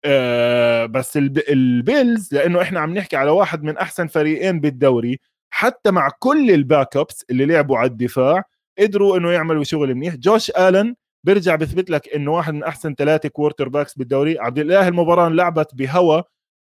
آه بس الب... البيلز لأنه إحنا عم نحكي على واحد من أحسن فريقين بالدوري حتى مع كل ال backups اللي لعبوا على الدفاع قدروا إنه يعملوا شغل منيح. جوش آلن بيرجع بيثبت لك إنه واحد من أحسن ثلاثة quarterbacks بالدوري. عبد الإله المباراة لعبت بهوا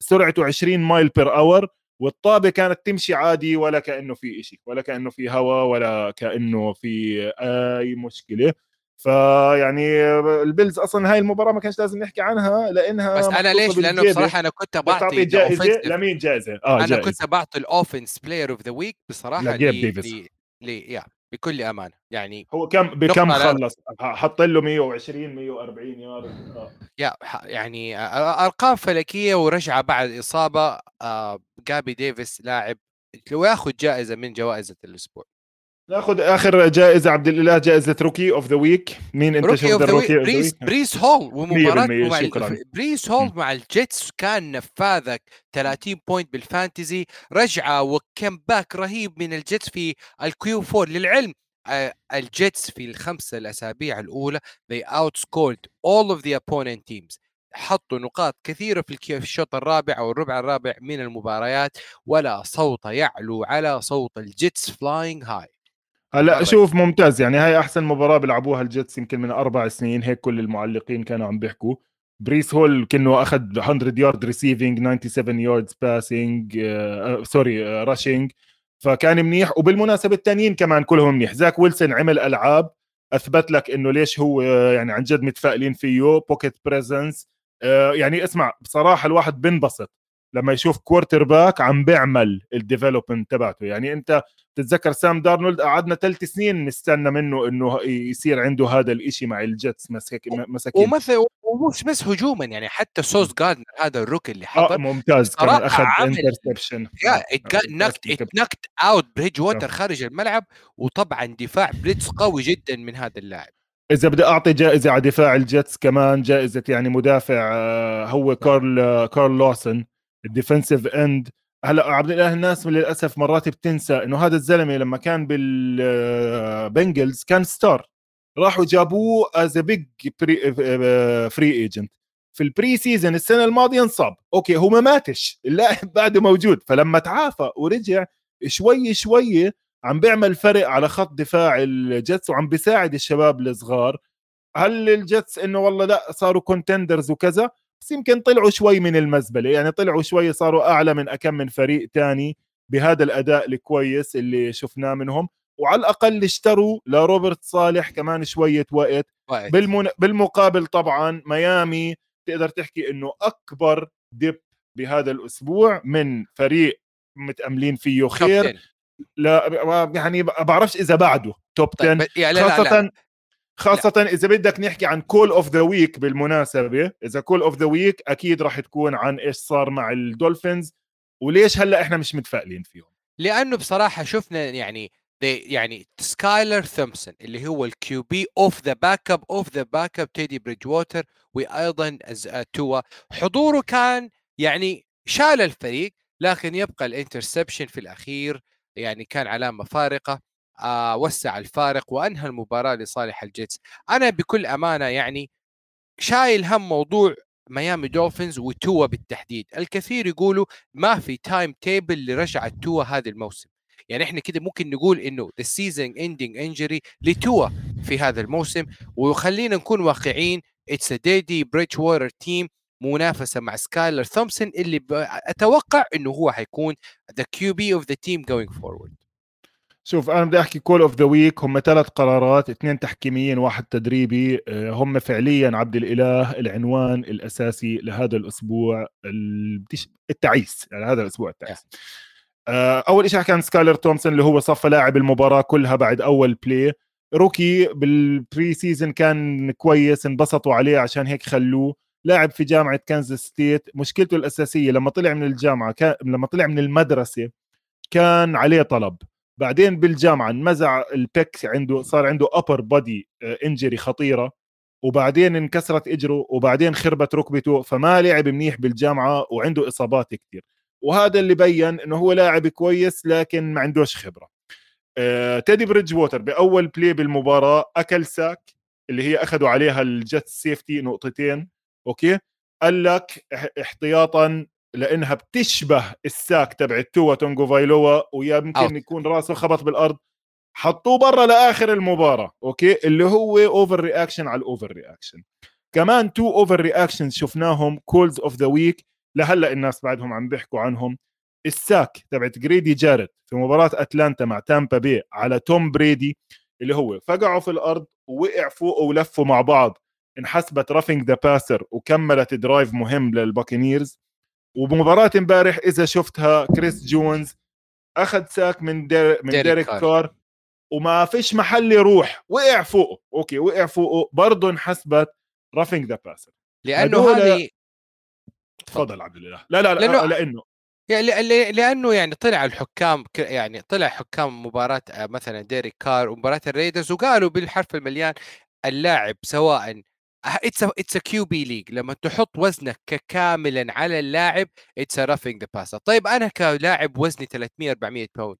سرعته 20 mile per hour والطابة كانت تمشي عادي ولا كأنه في إشي ولا كأنه في هوا ولا كأنه في أي مشكلة. فيعني البيلز أصلا هاي المباراة ما كانش لازم نحكي عنها لأنها بس أنا ليش؟ لأنه. بصراحة أنا كنت بعطي جائزة. لمين جائزة آه أنا جائزة. كنت بعطي ال offense player of the week بصراحة لجيب ل- ديفيس. ل- ل- يا بكل أمانة يعني هو كم بكم خلص حط له 120 140 يارد آه. يا يعني أرقام فلكية ورجعة بعد إصابة آه، جابي ديفيس لاعب لو ياخذ جائزة من جوائز الأسبوع ناخذ آخر جائزة عبد الإله جائزة rookie of the week مين أنت rookie شفت ال rookie بريس؟ بريس هول ومباراته 100% مع ال- شكراً. بريس هول مع الجيتس كان نفاذك 30 point بال fantasy. رجعة و comeback رهيب من الجيتس في ال Q 4 للعلم. آه، الجيتس في الخمسة الأسابيع الأولى they outscored all of the opponent teams. حطوا نقاط كثيرة في الشوط الرابع أو الربع الرابع من المباريات ولا صوت يعلو على صوت الجيتس flying high هلا. شوف ممتاز. يعني هاي أحسن مباراة بيلعبوها الجيتس يمكن من أربع سنين. هيك كل المعلقين كانوا عم بيحكوا. بريس هول كأنه أخذ 100 yard receiving 97 yards passing sorry rushing فكان منيح. وبالمناسبة الثانيين كمان كلهم منيح. زاك ويلسون عمل ألعاب أثبت لك إنه ليش هو آه، يعني عن جد متفائلين فيه. pocket presence يعني اسمع بصراحة الواحد بنبسط. لما يشوف quarterback عم بيعمل ال development تبعته. يعني أنت تتذكر سام دارنولد قعدنا ثلاث سنين نستنى منه إنه يصير عنده هذا الإشي مع الجيتس مسك مساكين. ومثل ومش بس هجوما يعني حتى سوس جاردنر هذا ال rook اللي آه حضر ممتاز كمان أخذ interception knocked out بريدج ووتر خارج الملعب وطبعا دفاع blitz قوي جدا من هذا اللاعب. إذا بدي أعطي جائزة على دفاع الجيتس كمان جائزة يعني مدافع آه، هو كارل آه، كارل لوسن ال defensive end هلا عبد الإله الناس للأسف مرات بتنسى إنه هذا الزلمة لما كان بالبنجلز كان star راحوا جابوه as big free agent في ال preseason السنة الماضية انصاب. أوكي هو ما ماتش اللاعب بعده موجود. فلما تعافى ورجع شوي شوي عم بيعمل فرق على خط دفاع الجتس وعم بيساعد الشباب الصغار. هل الجتس إنه والله لأ صاروا contenders وكذا؟ بس يمكن طلعوا شوي من المزبلة. يعني طلعوا شوي صاروا أعلى من أكم من فريق تاني بهذا الأداء الكويس اللي شفناه منهم. وعلى الأقل اشتروا لروبرت صالح كمان شوية وقت. بالمن... بالمقابل طبعا ميامي تقدر تحكي إنه أكبر dip بهذا الأسبوع من فريق متأملين فيه خير. لا يعني بعرفش إذا بعده. top 10 طيب يعني خاصه لا لا. خاصة لا. إذا بدك نحكي عن call of the week بالمناسبة، إذا call of the week أكيد راح تكون عن إيش صار مع الدولفينز وليش هلأ إحنا مش متفائلين فيهم. لأنه بصراحة شفنا يعني يعني سكايلر ثومسون اللي هو ال QB of the backup of the backup تيدي بريدج ووتر وأيضا توا حضوره كان يعني شال الفريق لكن يبقى ال interception في الأخير يعني كان علامة فارقة وسع الفارق وأنهى المباراة لصالح الجتس. أنا بكل أمانة يعني شايل هم موضوع ميامي دولفينز وتوا بالتحديد. الكثير يقولوا ما في timetable لرجعة توا هذا الموسم. يعني إحنا كده ممكن نقول إنه the season ending injury لتوا في هذا الموسم. وخلينا نكون واقعيين it's تيدي بريدج ووتر team منافسة مع سكايلر ثومسون اللي أتوقع إنه هو حيكون the QB of the team going forward شوف أنا بدي أحكي call of the week هم ثلاث قرارات اثنين تحكيميين واحد تدريبي. آه، هم فعليا عبد الإله العنوان الأساسي لهذا الأسبوع التعيس يعني هذا الأسبوع التعيس. آه، أول شيء كان سكايلر تومسون اللي هو صفى لاعب المباراة كلها بعد أول play rookie بال preseason كان كويس انبسطوا عليه عشان هيك خلوه. لاعب في جامعة كانزاس ستيت مشكلته الأساسية لما طلع من الجامعة كان لما طلع من المدرسة كان عليه طلب. بعدين بالجامعة انمزع ال pec عنده صار عنده upper body injury خطيرة وبعدين انكسرت اجره وبعدين خربت ركبته فما لعب منيح بالجامعة وعنده إصابات كثير وهذا اللي بين إنه هو لاعب كويس لكن ما عندوش خبرة. آه، تيدي بريدج ووتر بأول play بالمباراة أكل sack اللي هي أخذوا عليها الجت safety نقطتين أوكي؟ قال لك احتياطا لأنها بتشبه ال sack تبع توا تونجو فايلوا ويمكن يكون راسه خبط بالأرض. حطوه برا لآخر المباراة أوكي؟ اللي هو overreaction على ال overreaction كمان two overreactions شفناهم calls of the week لهلأ الناس بعدهم عم بيحكوا عنهم. ال sack تبعت جريدي جاريت في مباراة أتلانتا مع تامبا بي على توم بريدي اللي هو فقعوا في الأرض ووقع فوق ولفوا مع بعض انحسبت roughing the passer وكملت drive مهم للباكينيرز. وبمباراة امبارح إذا شفتها كريس جونز أخذ sack من دير من ديريك, كار. وما فيش محل يروح وقع فوقه. أوكي وقع فوقه. برضه انحسبت roughing the passer لأنه هذه تفضل عبد الله. لا لا لا لأنه, لأنه يعني لأنه يعني طلع الحكام يعني طلع حكام مباراة آه، مثلا ديريك كار ومباراة الريدرز وقالوا بالحرف المليان اللاعب سواء it's it's QB league لما تحط وزنك كاملا على اللاعب it's roughing the passer طيب أنا كلاعب وزني 300 400 pound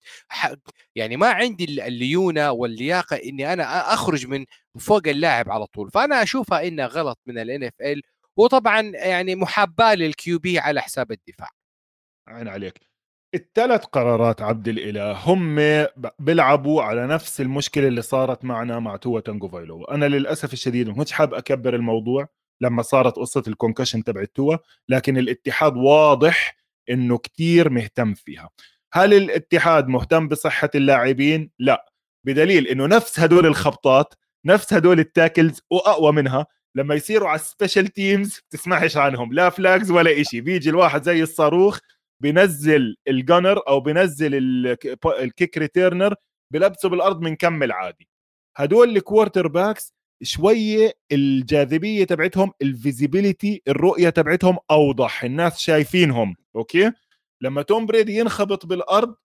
يعني ما عندي الليونة واللياقة إني أنا أخرج من فوق اللاعب على طول. فأنا أشوفها إنها غلط من ال NFL وطبعا يعني محاباه لل QB على حساب الدفاع. عين عليك. الثلاث قرارات عبد الإله هم بيلعبوا على نفس المشكلة اللي صارت معنا مع توا تانجو فايلو أنا للأسف الشديد ما كنتش حاب أكبر الموضوع لما صارت قصة ال concussion تبع توا لكن الاتحاد واضح إنه كتير مهتم فيها. هل الاتحاد مهتم بصحة اللاعبين؟ لا. بدليل إنه نفس هدول الخبطات نفس هدول ال tackles وأقوى منها لما يصيروا على ال special teams بتسمعش عنهم لا flags ولا إشي. بيجي الواحد زي الصاروخ بنزل ال gunner أو بنزل ال kick returner بلبسه بالأرض بنكمل عادي هدول ال quarterbacks شوية الجاذبية تبعتهم ال visibility الرؤية تبعتهم أوضح الناس شايفينهم أوكي؟ لما توم بريدي ينخبط بالأرض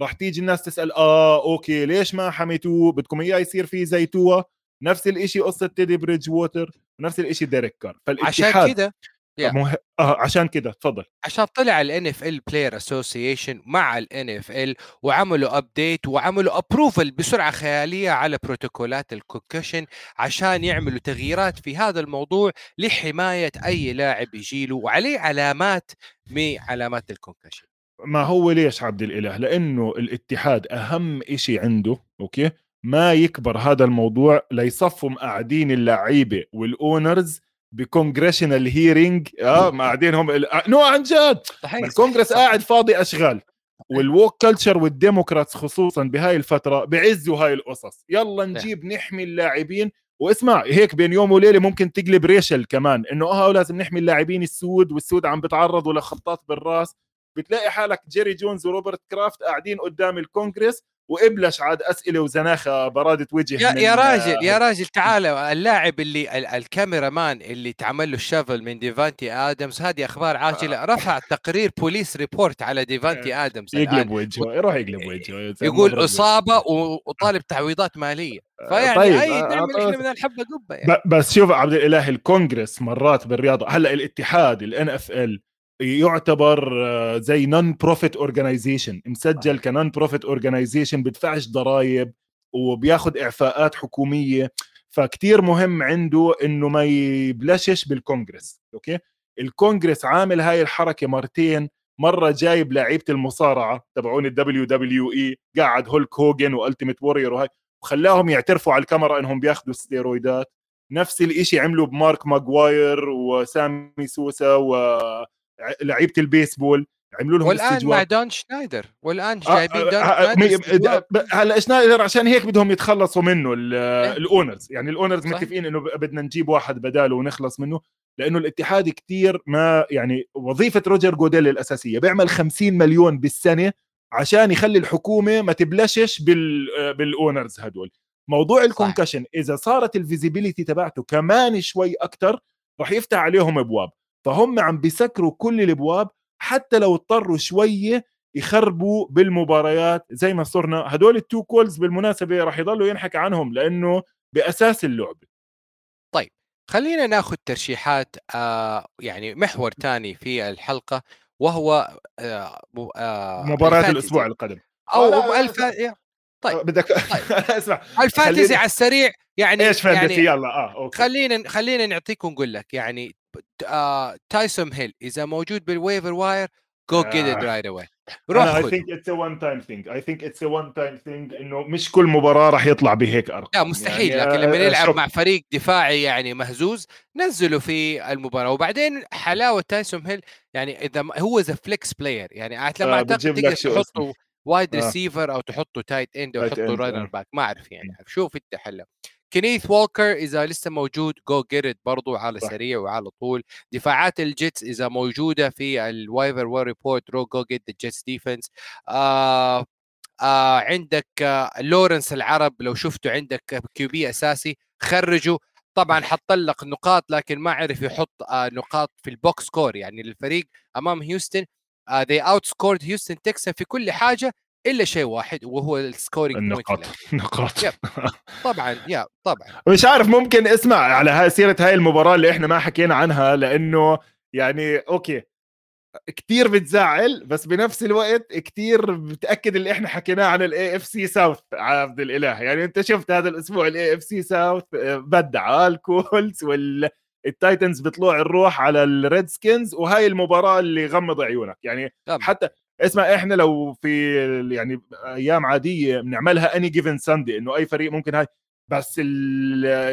راح تيجي الناس تسأل آه أوكي ليش ما حميتوه؟ بدكم إياه يصير فيه زي توا نفس الشيء قصة تيدي بريدج ووتر نفس الشيء ديريك كار. فالاتحاد عشان كده Yeah. مه... آه عشان كده تفضل عشان طلع ال NFL Player Association مع ال NFL وعملوا update وعملوا approval بسرعة خيالية على بروتوكولات ال concussion عشان يعملوا تغييرات في هذا الموضوع لحماية أي لاعب يجيله وعليه علامات من علامات ال concussion ما هو ليش عبد الإله؟ لأنه الاتحاد أهم إشي عنده أوكي؟ ما يكبر هذا الموضوع ليصفوا قاعدين اللعيبة وال owners ب congressional hearing آه قاعدين هم ال- no عن جد. الكونغرس قاعد فاضي أشغال. وال woke culture وال Democrats خصوصا بهاي الفترة بعزوا هاي القصص. يلا نجيب نحمي اللاعبين. واسمع هيك بين يوم وليلة ممكن تقلب racial كمان إنه آه لازم نحمي اللاعبين السود والسود عم بتعرضوا لخبطات بالرأس. بتلاقي حالك جيري جونز وروبرت كرافت قاعدين قدام الكونغرس. وابلش عاد أسئلة وزناخة برادة وجه يا يا راجل يا (laughs) راجل تعال اللاعب اللي ال- الـ cameraman اللي تعمل له ال shove من ديفانتي آدمز هذه أخبار عاجلة. رفع تقرير police report على ديفانتي آدمز الآن. يقلب وجهه يروح يقلب وجهه يقول إصابة وطالب تعويضات مالية. فيعني طيب، أي آه، نعمل آه، إحنا من الحبة قبة يعني. بس شوف عبد الإله الكونغرس مرات بالرياضة. هلأ الاتحاد ال NFL يعتبر آه، زي non-profit organization مسجل ك non-profit organization بدفعش ضرائب وبياخذ إعفاءات حكومية. فكتير مهم عنده إنه ما يبلشش بالكونغرس أوكي؟ الكونغرس عامل هاي الحركة مرتين. مرة جايب لعيبة المصارعة تبعون ال WWE قاعد هولك هوجن والتيميت وورير وهاي وخلاهم يعترفوا على الكاميرا إنهم بياخذوا ستيرويدات. نفس الإشي عملوا بمارك ماجواير وسامي سوسا ولعيبه البيسبول عملوا لهم والآن مع استجواب دون شنايدر والآن آه، جايبين دون آه، آه، شنايدر هلأ شنايدر عشان هيك بدهم يتخلصوا منه إيه. ال owners. يعني ال owners. متفقين إنه بدنا نجيب واحد بداله ونخلص منه لأنه الاتحاد كتير ما يعني وظيفة روجر جوديل الأساسية بيعمل 50 مليون بالسنة عشان يخلي الحكومة ما تبلشش بال بال owners هدول. موضوع ال concussion إذا صارت ال visibility تبعته كمان شوي أكثر راح يفتح عليهم أبواب. فهم عم بيسكروا كل الابواب حتى لو اضطروا شوية يخربوا بالمباريات زي ما صرنا. هدول ال two calls بالمناسبة راح يضلوا ينحكى عنهم لأنه بأساس اللعبه خلينا ناخذ ترشيحات آه يعني محور ثاني في الحلقة وهو آه آه مباراة ال fantasy. الأسبوع القادم. أو آه، الف... طيب. بدك (laughs) اسمع ال fantasy خلينا- على السريع يعني إيش فانتسي يعني يلا آه okay. خلينا خلينا نعطيك ونقول لك يعني آه تايسون هيل إذا موجود بال waiver wire go get it آه. right away روح I think it's a one time thing I think it's a one time thing إنه مش كل مباراة راح يطلع بهيك أرقام. لا مستحيل يعني لكن لما آه، يلعب شوف، مع فريق دفاعي يعني مهزوز نزله في المباراة. وبعدين حلاوة تايسون هيل يعني إذا هو ذا فليكس بلاير يعني أعت- لما آه، أعتقد تقدر تحطه وايد آه. ريسيفر أو تحطه تايت اند أو تحطه رانر آه. باك ما أعرف يعني. شوف أنت حله كنيث وولكر إذا لسه موجود جو جيرت برضو على. سريع وعلى طول. دفاعات الجيتس إذا موجودة في الوايفر وور ريبورت رو جو جيت ذا جيتس ديفنس آه آه عندك آه لورنس العرب لو شفته عندك كيو بي أساسي خرجه طبعا حط لك نقاط لكن ما عرف يحط آه نقاط في ال box score يعني للفريق أمام هيوستن آه they outscored هيوستن تكسن في كل حاجة. إلا شيء واحد وهو ال scoring النقاط نقاط yep. طبعا يا طبعا. مش عارف ممكن اسمع على هاي سيرة هاي المباراة اللي إحنا ما حكينا عنها لأنه يعني أوكي كتير بتزعل بس بنفس الوقت كتير بتأكد اللي إحنا حكيناه عن ال AFC South عبد الإله. يعني أنت شفت هذا الأسبوع ال AFC South بدع الكولتس والتايتنز بطلوع الروح على الريد سكينز وهاي المباراة اللي غمض عيونك. يعني طبعا. حتى اسمع إحنا لو في يعني أيام عادية بنعملها any given Sunday إنه أي فريق ممكن هاي بس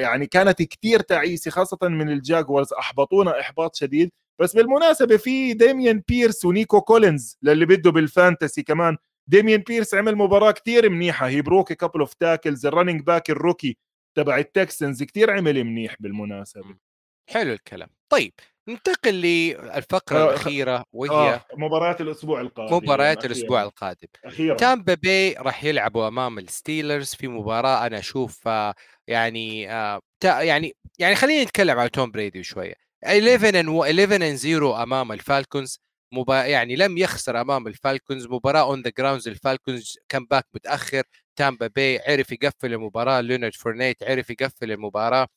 يعني كانت كتير تعيسة خاصة من الجاكوارز أحبطونا إحباط شديد. بس بالمناسبة في ديميان بيرس ونيكو كولينز للي بده بال fantasy كمان. ديميان بيرس عمل مباراة كتير منيحة he broke couple of tackles ال running back ال rookie تبع التكسنز كتير عمل منيح بالمناسبة. حلو الكلام. طيب ننتقل للفقرة آه، الأخيرة وهي آه مباريات الأسبوع القادم مباريات أخيراً. الأسبوع القادم. أخيرا. تامبا باي راح يلعبوا أمام الستيلرز في مباراة أنا أشوف آه، يعني آه، يعني يعني خلينا نتكلم على توم بريدي شوية. 11 and 11 and 0 أمام الفالكونز مبا... يعني لم يخسر أمام الفالكونز مباراة on the grounds الفالكونز comeback متأخر تامبا بي عرف يقفل المباراة ليونارد فورنيت عرف يقفل المباراة.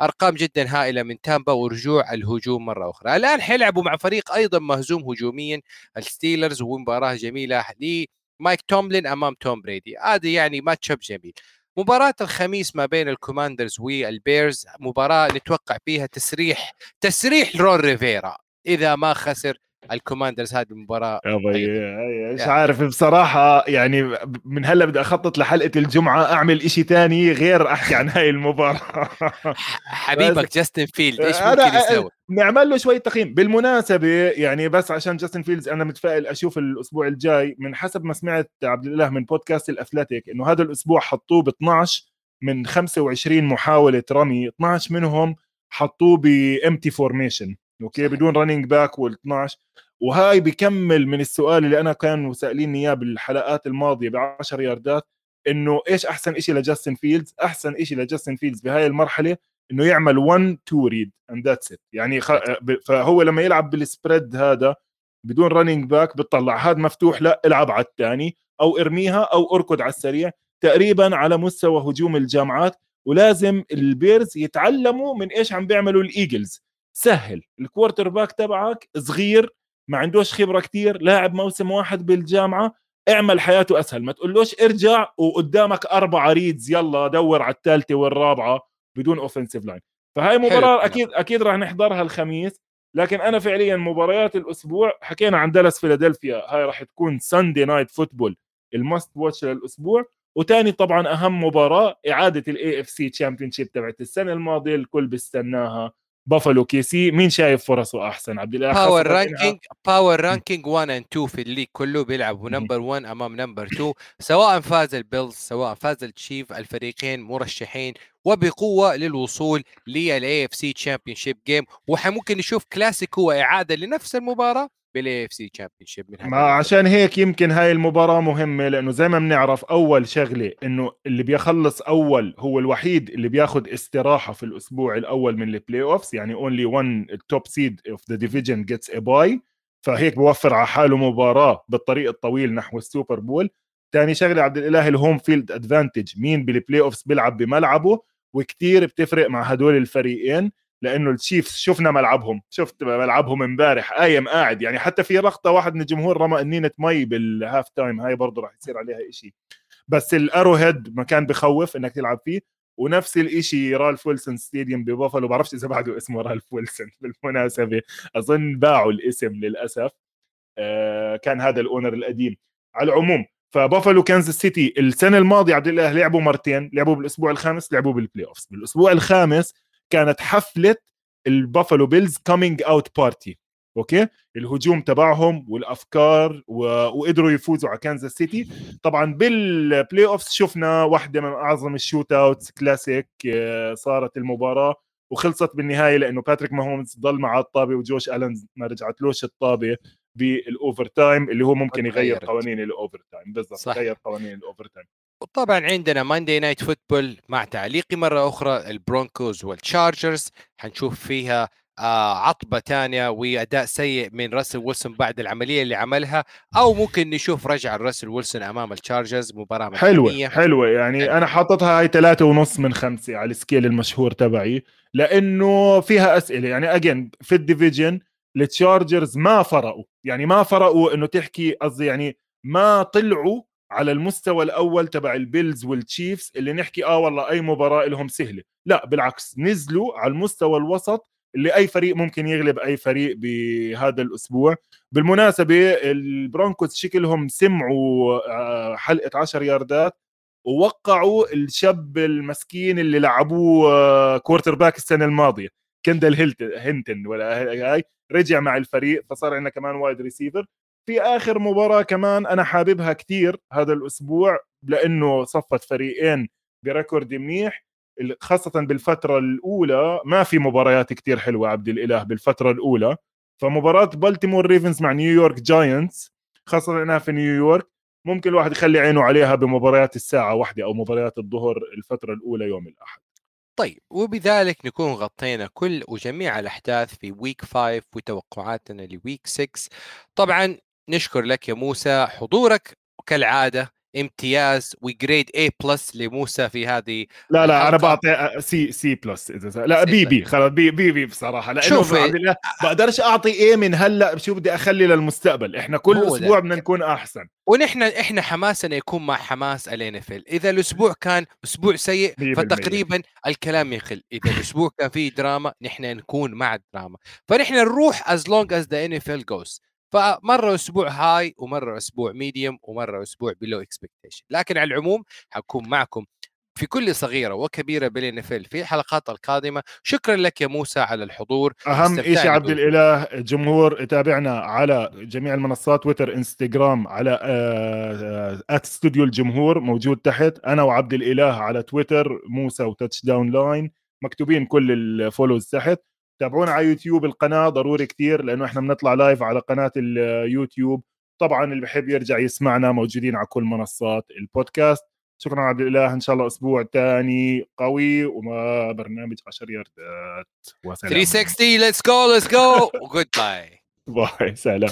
أرقام جدا هائلة من تامبا ورجوع الهجوم مرة أخرى. الآن حيلعبوا مع فريق أيضا مهزوم هجوميا الستيلرز ومباراة جميلة لمايك توملين أمام توم بريدي. هذه يعني matchup جميل. مباراة الخميس ما بين الكوماندرز والبيرز مباراة نتوقع فيها تسريح تسريح رون ريفيرا. إذا ما خسر الكوماندرز هذه المباراة مش عارف بصراحة يعني من هلا بدي أخطط لحلقة الجمعة أعمل إشي تاني غير أحكي عن هاي المباراة. (laughs) حبيبك جاستن فيلد إيش ممكن يسوي؟ نعمل له شوية تقييم. بالمناسبة يعني بس عشان جاستن فيلدز أنا متفائل أشوف الأسبوع الجاي من حسب ما سمعت عبد الاله من بودكاست الأثليتيك إنه هذا الأسبوع حطوه ب 12 من 25 محاولة رمي 12 منهم حطوه ب empty formation أوكي بدون رننج باك وال12 وهاي بكمل من السؤال اللي أنا كانوا سائليني إياه بالحلقات الماضية ب 10 ياردات إنه إيش أحسن شيء لجاستن فيلدز؟ أحسن شيء لجاستن فيلدز بهاي المرحلة إنه يعمل 1 2 ريد اند ذاتس ات يعني خ... فهو لما يلعب بالسبريد هذا بدون رننج باك بتطلع هذا مفتوح لا العب على الثاني أو ارميها أو اركض على السريع. تقريبا على مستوى هجوم الجامعات. ولازم البيرز يتعلموا من إيش عم بيعملوا الإيجلز. سهل. الكوارتر باك تبعك صغير ما عندوش خبرة كتير لاعب موسم واحد بالجامعة اعمل حياته أسهل. ما تقولوش ارجع وقدامك اربعه ريدز يلا دور على الثالثه والرابعة بدون اوفنسيف لاين فهاي مباراة أكيد أكيد راح نحضرها الخميس. لكن أنا فعليا مباريات الأسبوع حكينا عن دالاس فيلادلفيا هاي راح تكون ساندي نايت فوتبول الماست واتش للأسبوع. وتاني طبعا أهم مباراة إعادة الاي اف سي تشامبيون شيب تبعت السنة الماضية الكل بيستناها. بافلو كي سي مين شايف فرصه أحسن؟ عبد الإله باور رانكينج باور رانكينج 1 اند 2 في الليج كله بيلعبوا. نمبر 1 أمام نمبر 2 سواء فاز البيلز سواء فاز التشيف الفريقين مرشحين وبقوة للوصول للاي اف سي تشامبيون شيب جيم وممكن نشوف كلاسيكو واعاده لنفس المباراة. بالاي اف سي تشامبيون شيب ما عشان هيك يمكن هاي المباراة مهمة لأنه زي ما بنعرف أول شغلة إنه اللي بيخلص أول هو الوحيد اللي بياخذ استراحة في الأسبوع الأول من البلاي اوفز يعني اونلي 1 التوب سيد اوف ذا ديفيجن جيتس ا باي فهيك بوفر على حاله مباراة بالطريق الطويل نحو السوبر بول. ثاني شغلة عبد الإله الهوم فيلد ادفانتج مين بالبلاي اوفز بيلعب بملعبه؟ وكتير بتفرق مع هدول الفريقين. لأنه التشيفز شفنا ملعبهم شفت ملعبهم امبارح قايم قاعد يعني حتى في رخطه واحد من الجمهور رمى انينه مي بالهاف تايم هاي برضه راح يصير عليها إشي. بس الارو هيد مكان بخوف إنك تلعب فيه ونفس الإشي رالف ويلسون ستاديوم ببافلو بعرفش إذا بعده اسمه رالف ويلسون (laughs) بالمناسبة أظن باعوا الاسم للأسف. آه كان هذا الأونر القديم. على العموم فبافلو كانزاس سيتي السنة الماضية عبد الله لعبوا مرتين لعبوا بالأسبوع الخامس لعبوا بالبلاي اوفز بالأسبوع الخامس كانت حفلة البافلو بيلز كومينج اوت بارتي أوكي؟ الهجوم تبعهم والأفكار و... وقدروا يفوزوا على كانزاس سيتي طبعا بالبلاي اوف شفنا واحدة من أعظم الشوت اوتس كلاسيك صارت المباراة وخلصت بالنهاية لأنه باتريك ماهومز ضل مع الطابة وجوش الن ما رجعتلوش الطابة. بالاوفر تايم اللي هو ممكن يغير قوانين الاوفر تايم بالضبط غير قوانين الاوفر تايم وطبعا عندنا ماندي نايت فوتبول مع تعليقي مرة أخرى البرونكوز والتشارجرز حنشوف فيها آه عطبة ثانية وأداء سيء من راسل ويلسون بعد العملية اللي عملها أو ممكن نشوف رجعة راسل ويلسون أمام التشارجرز مباراة حلوة حلوة. يعني حلوة. أنا حاططها هاي ثلاثة ونص من خمسة على السكيل المشهور تبعي لأنه فيها أسئلة. يعني أجين في الديفيجن التشارجرز ما فرقوا. يعني ما فرقوا إنه تحكي قصدي يعني ما طلعوا على المستوى الأول تبع البيلز والتشيفز اللي نحكي آه والله أي مباراة لهم سهلة. لا بالعكس نزلوا على المستوى الوسط اللي أي فريق ممكن يغلب أي فريق بهذا الأسبوع. بالمناسبة البرونكوس شكلهم سمعوا آه، حلقة 10 ياردات ووقعوا الشاب المسكين اللي لعبوه كوارتر باك السنة الماضية. كندل هينتن ولا هاي رجع مع الفريق فصار عندنا كمان وايد ريسيفر في آخر مباراة كمان أنا حاببها كثير هذا الأسبوع لأنه صفت فريقين بريكورد منيح خاصة بالفترة الأولى ما في مباريات كتير حلوة عبد الإله بالفترة الأولى. فمباراة بالتيمور ريفنز مع نيويورك جاينتس خاصة أنها في نيويورك ممكن الواحد يخلي عينه عليها بمباريات الساعة واحدة أو مباريات الظهر الفترة الأولى يوم الأحد. طيب وبذلك نكون غطينا كل وجميع الأحداث في ويك 5 وتوقعاتنا لويك 6 طبعا نشكر لك يا موسى حضورك وكالعادة امتياز وجريد اي بلس لموسى في هذه لا لا أنا بعطي سي سي بلس إذا لا بي بي خلاص بي بي بي بصراحة لأنه شوف بقدرش أعطي إيه من هلأ شو بدي أخلي للمستقبل. إحنا كل أسبوع بدنا نكون أحسن. ونحن إحنا حماسنا يكون مع حماس الان إذا الأسبوع كان أسبوع سيء فتقريبا الكلام يخل. إذا الأسبوع كان فيه دراما نحن نكون مع الدراما. فنحن نروح از لونج از ذا ان اف ال جوز فمرة أسبوع هاي ومرة أسبوع ميديوم ومرة أسبوع بلو اكسبكتيشن لكن على العموم حكون معكم في كل صغيرة وكبيرة بالان في الحلقات القادمة. شكرا لك يا موسى على الحضور. أهم شيء عبد الإله؟ الجمهور تابعنا على جميع المنصات تويتر انستغرام على ات استوديو الجمهور موجود تحت. أنا وعبد الإله على تويتر موسى وتاتش داون لاين مكتوبين كل الفولوز تحت. تابعونا على يوتيوب القناة ضروري كثير لأنه إحنا بنطلع لايف على قناة اليوتيوب طبعا اللي بحب يرجع يسمعنا موجودين على كل منصات البودكاست. شكرا عبد الإله إن شاء الله أسبوع ثاني قوي وما برنامج 10 ياردات. وسلام. 360 ليتس جو ليتس جو جود باي باي سلام.